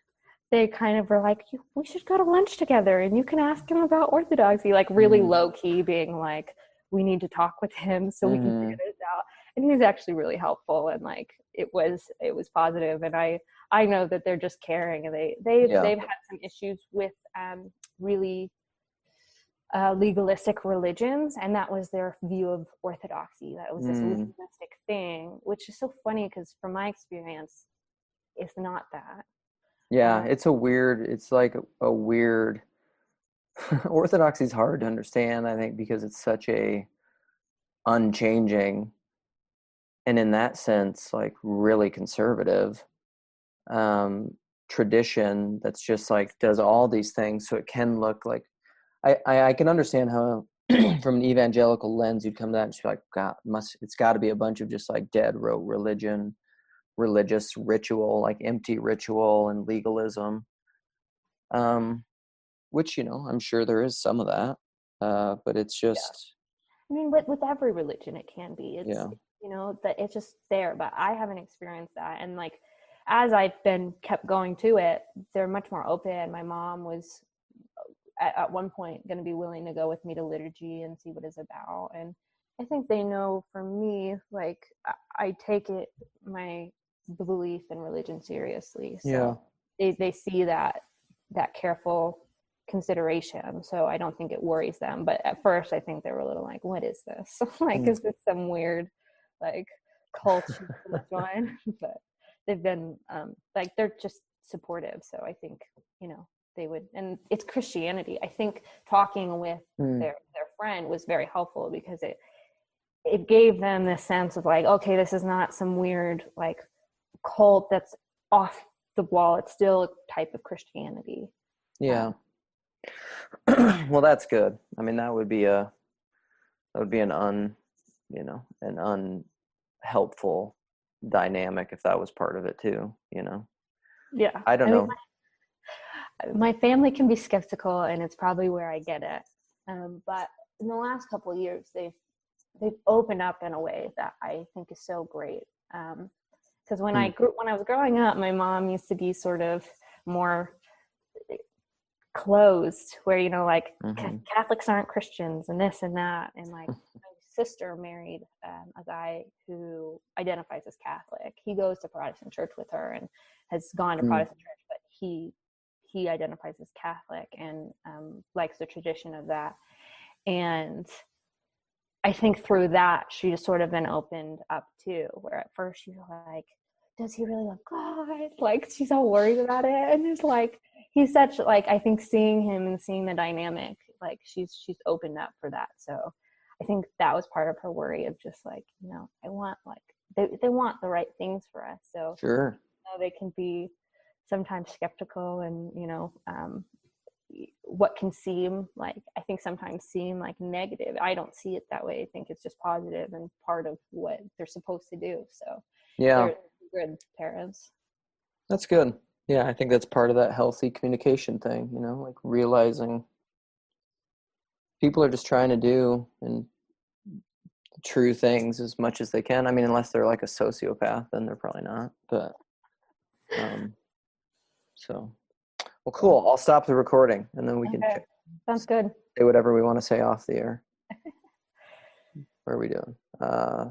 they kind of were like, "We should go to lunch together, and you can ask him about Orthodoxy." Like really Mhm. low key, being like, "We need to talk with him so we can Mhm. figure this out." And he was actually really helpful, and like it was it was positive, and I I know that they're just caring, and they they Yeah. they've had some issues with um, really uh, legalistic religions, and that was their view of orthodoxy. That was this Mm. legalistic thing, which is so funny because, from my experience, it's not that. Yeah, Um, it's a weird it's like a, a weird *laughs* Orthodoxy is hard to understand, I think, because it's such a unchanging and in that sense like really conservative um tradition that's just like does all these things so it can look like i i, I can understand how *clears throat* from an evangelical lens you'd come to that and just be like god must it's got to be a bunch of just like dead rote religion religious ritual like empty ritual and legalism um which you know i'm sure there is some of that uh but it's just I mean, with with every religion, it can be. It's Yeah. You know that it's just there, but I haven't experienced that. And like, as I've been kept going to it, they're much more open. My mom was at, at one point going to be willing to go with me to liturgy and see what it's about. And I think they know for me, like I, I take it my belief in religion seriously. So Yeah. they they see that that careful consideration. So I don't think it worries them. But at first, I think they were a little like, "What is this? *laughs* like, Mm. is this some weird like cult *laughs* join?" *laughs* but they've been um, like they're just supportive. So I think you know they would, and it's Christianity. I think talking with mm, their their friend was very helpful because it it gave them this sense of like, okay, this is not some weird like cult that's off the wall. It's still a type of Christianity. yeah *clears throat* well that's good i mean that would be a that would be an un you know an unhelpful dynamic if that was part of it too. You know, Yeah. I don't mean, know. my, my family can be skeptical, and it's probably where I get it. Um, but in the last couple of years, they've they've opened up in a way that I think is so great. Because when I Hmm. grew when I was growing up, my mom used to be sort of more closed, where you know, like Mhm. Catholics aren't Christians, and this and that, and like *laughs* sister married um, a guy who identifies as Catholic. He goes to Protestant church with her and has gone to Mm. Protestant church, but he he identifies as Catholic and um, likes the tradition of that. And I think through that, she just sort of been opened up too. Where at first she's like, "Does he really love God?" Like she's all worried about it, and it's like he's such like I think seeing him and seeing the dynamic, like she's she's opened up for that. So I think that was part of her worry of just like you know I want like they they want the right things for us. So Sure. know, they can be sometimes skeptical and you know um, what can seem like i think sometimes seem like negative i don't see it that way i think it's just positive and part of what they're supposed to do so Yeah, good parents that's good. Yeah, I think that's part of that healthy communication thing. You know, like realizing people are just trying to do and true things as much as they can. I mean, unless they're like a sociopath, then they're probably not. But um, so well, cool. I'll stop the recording and then we can Okay. sounds good say whatever we want to say off the air. *laughs* What are we doing? Uh,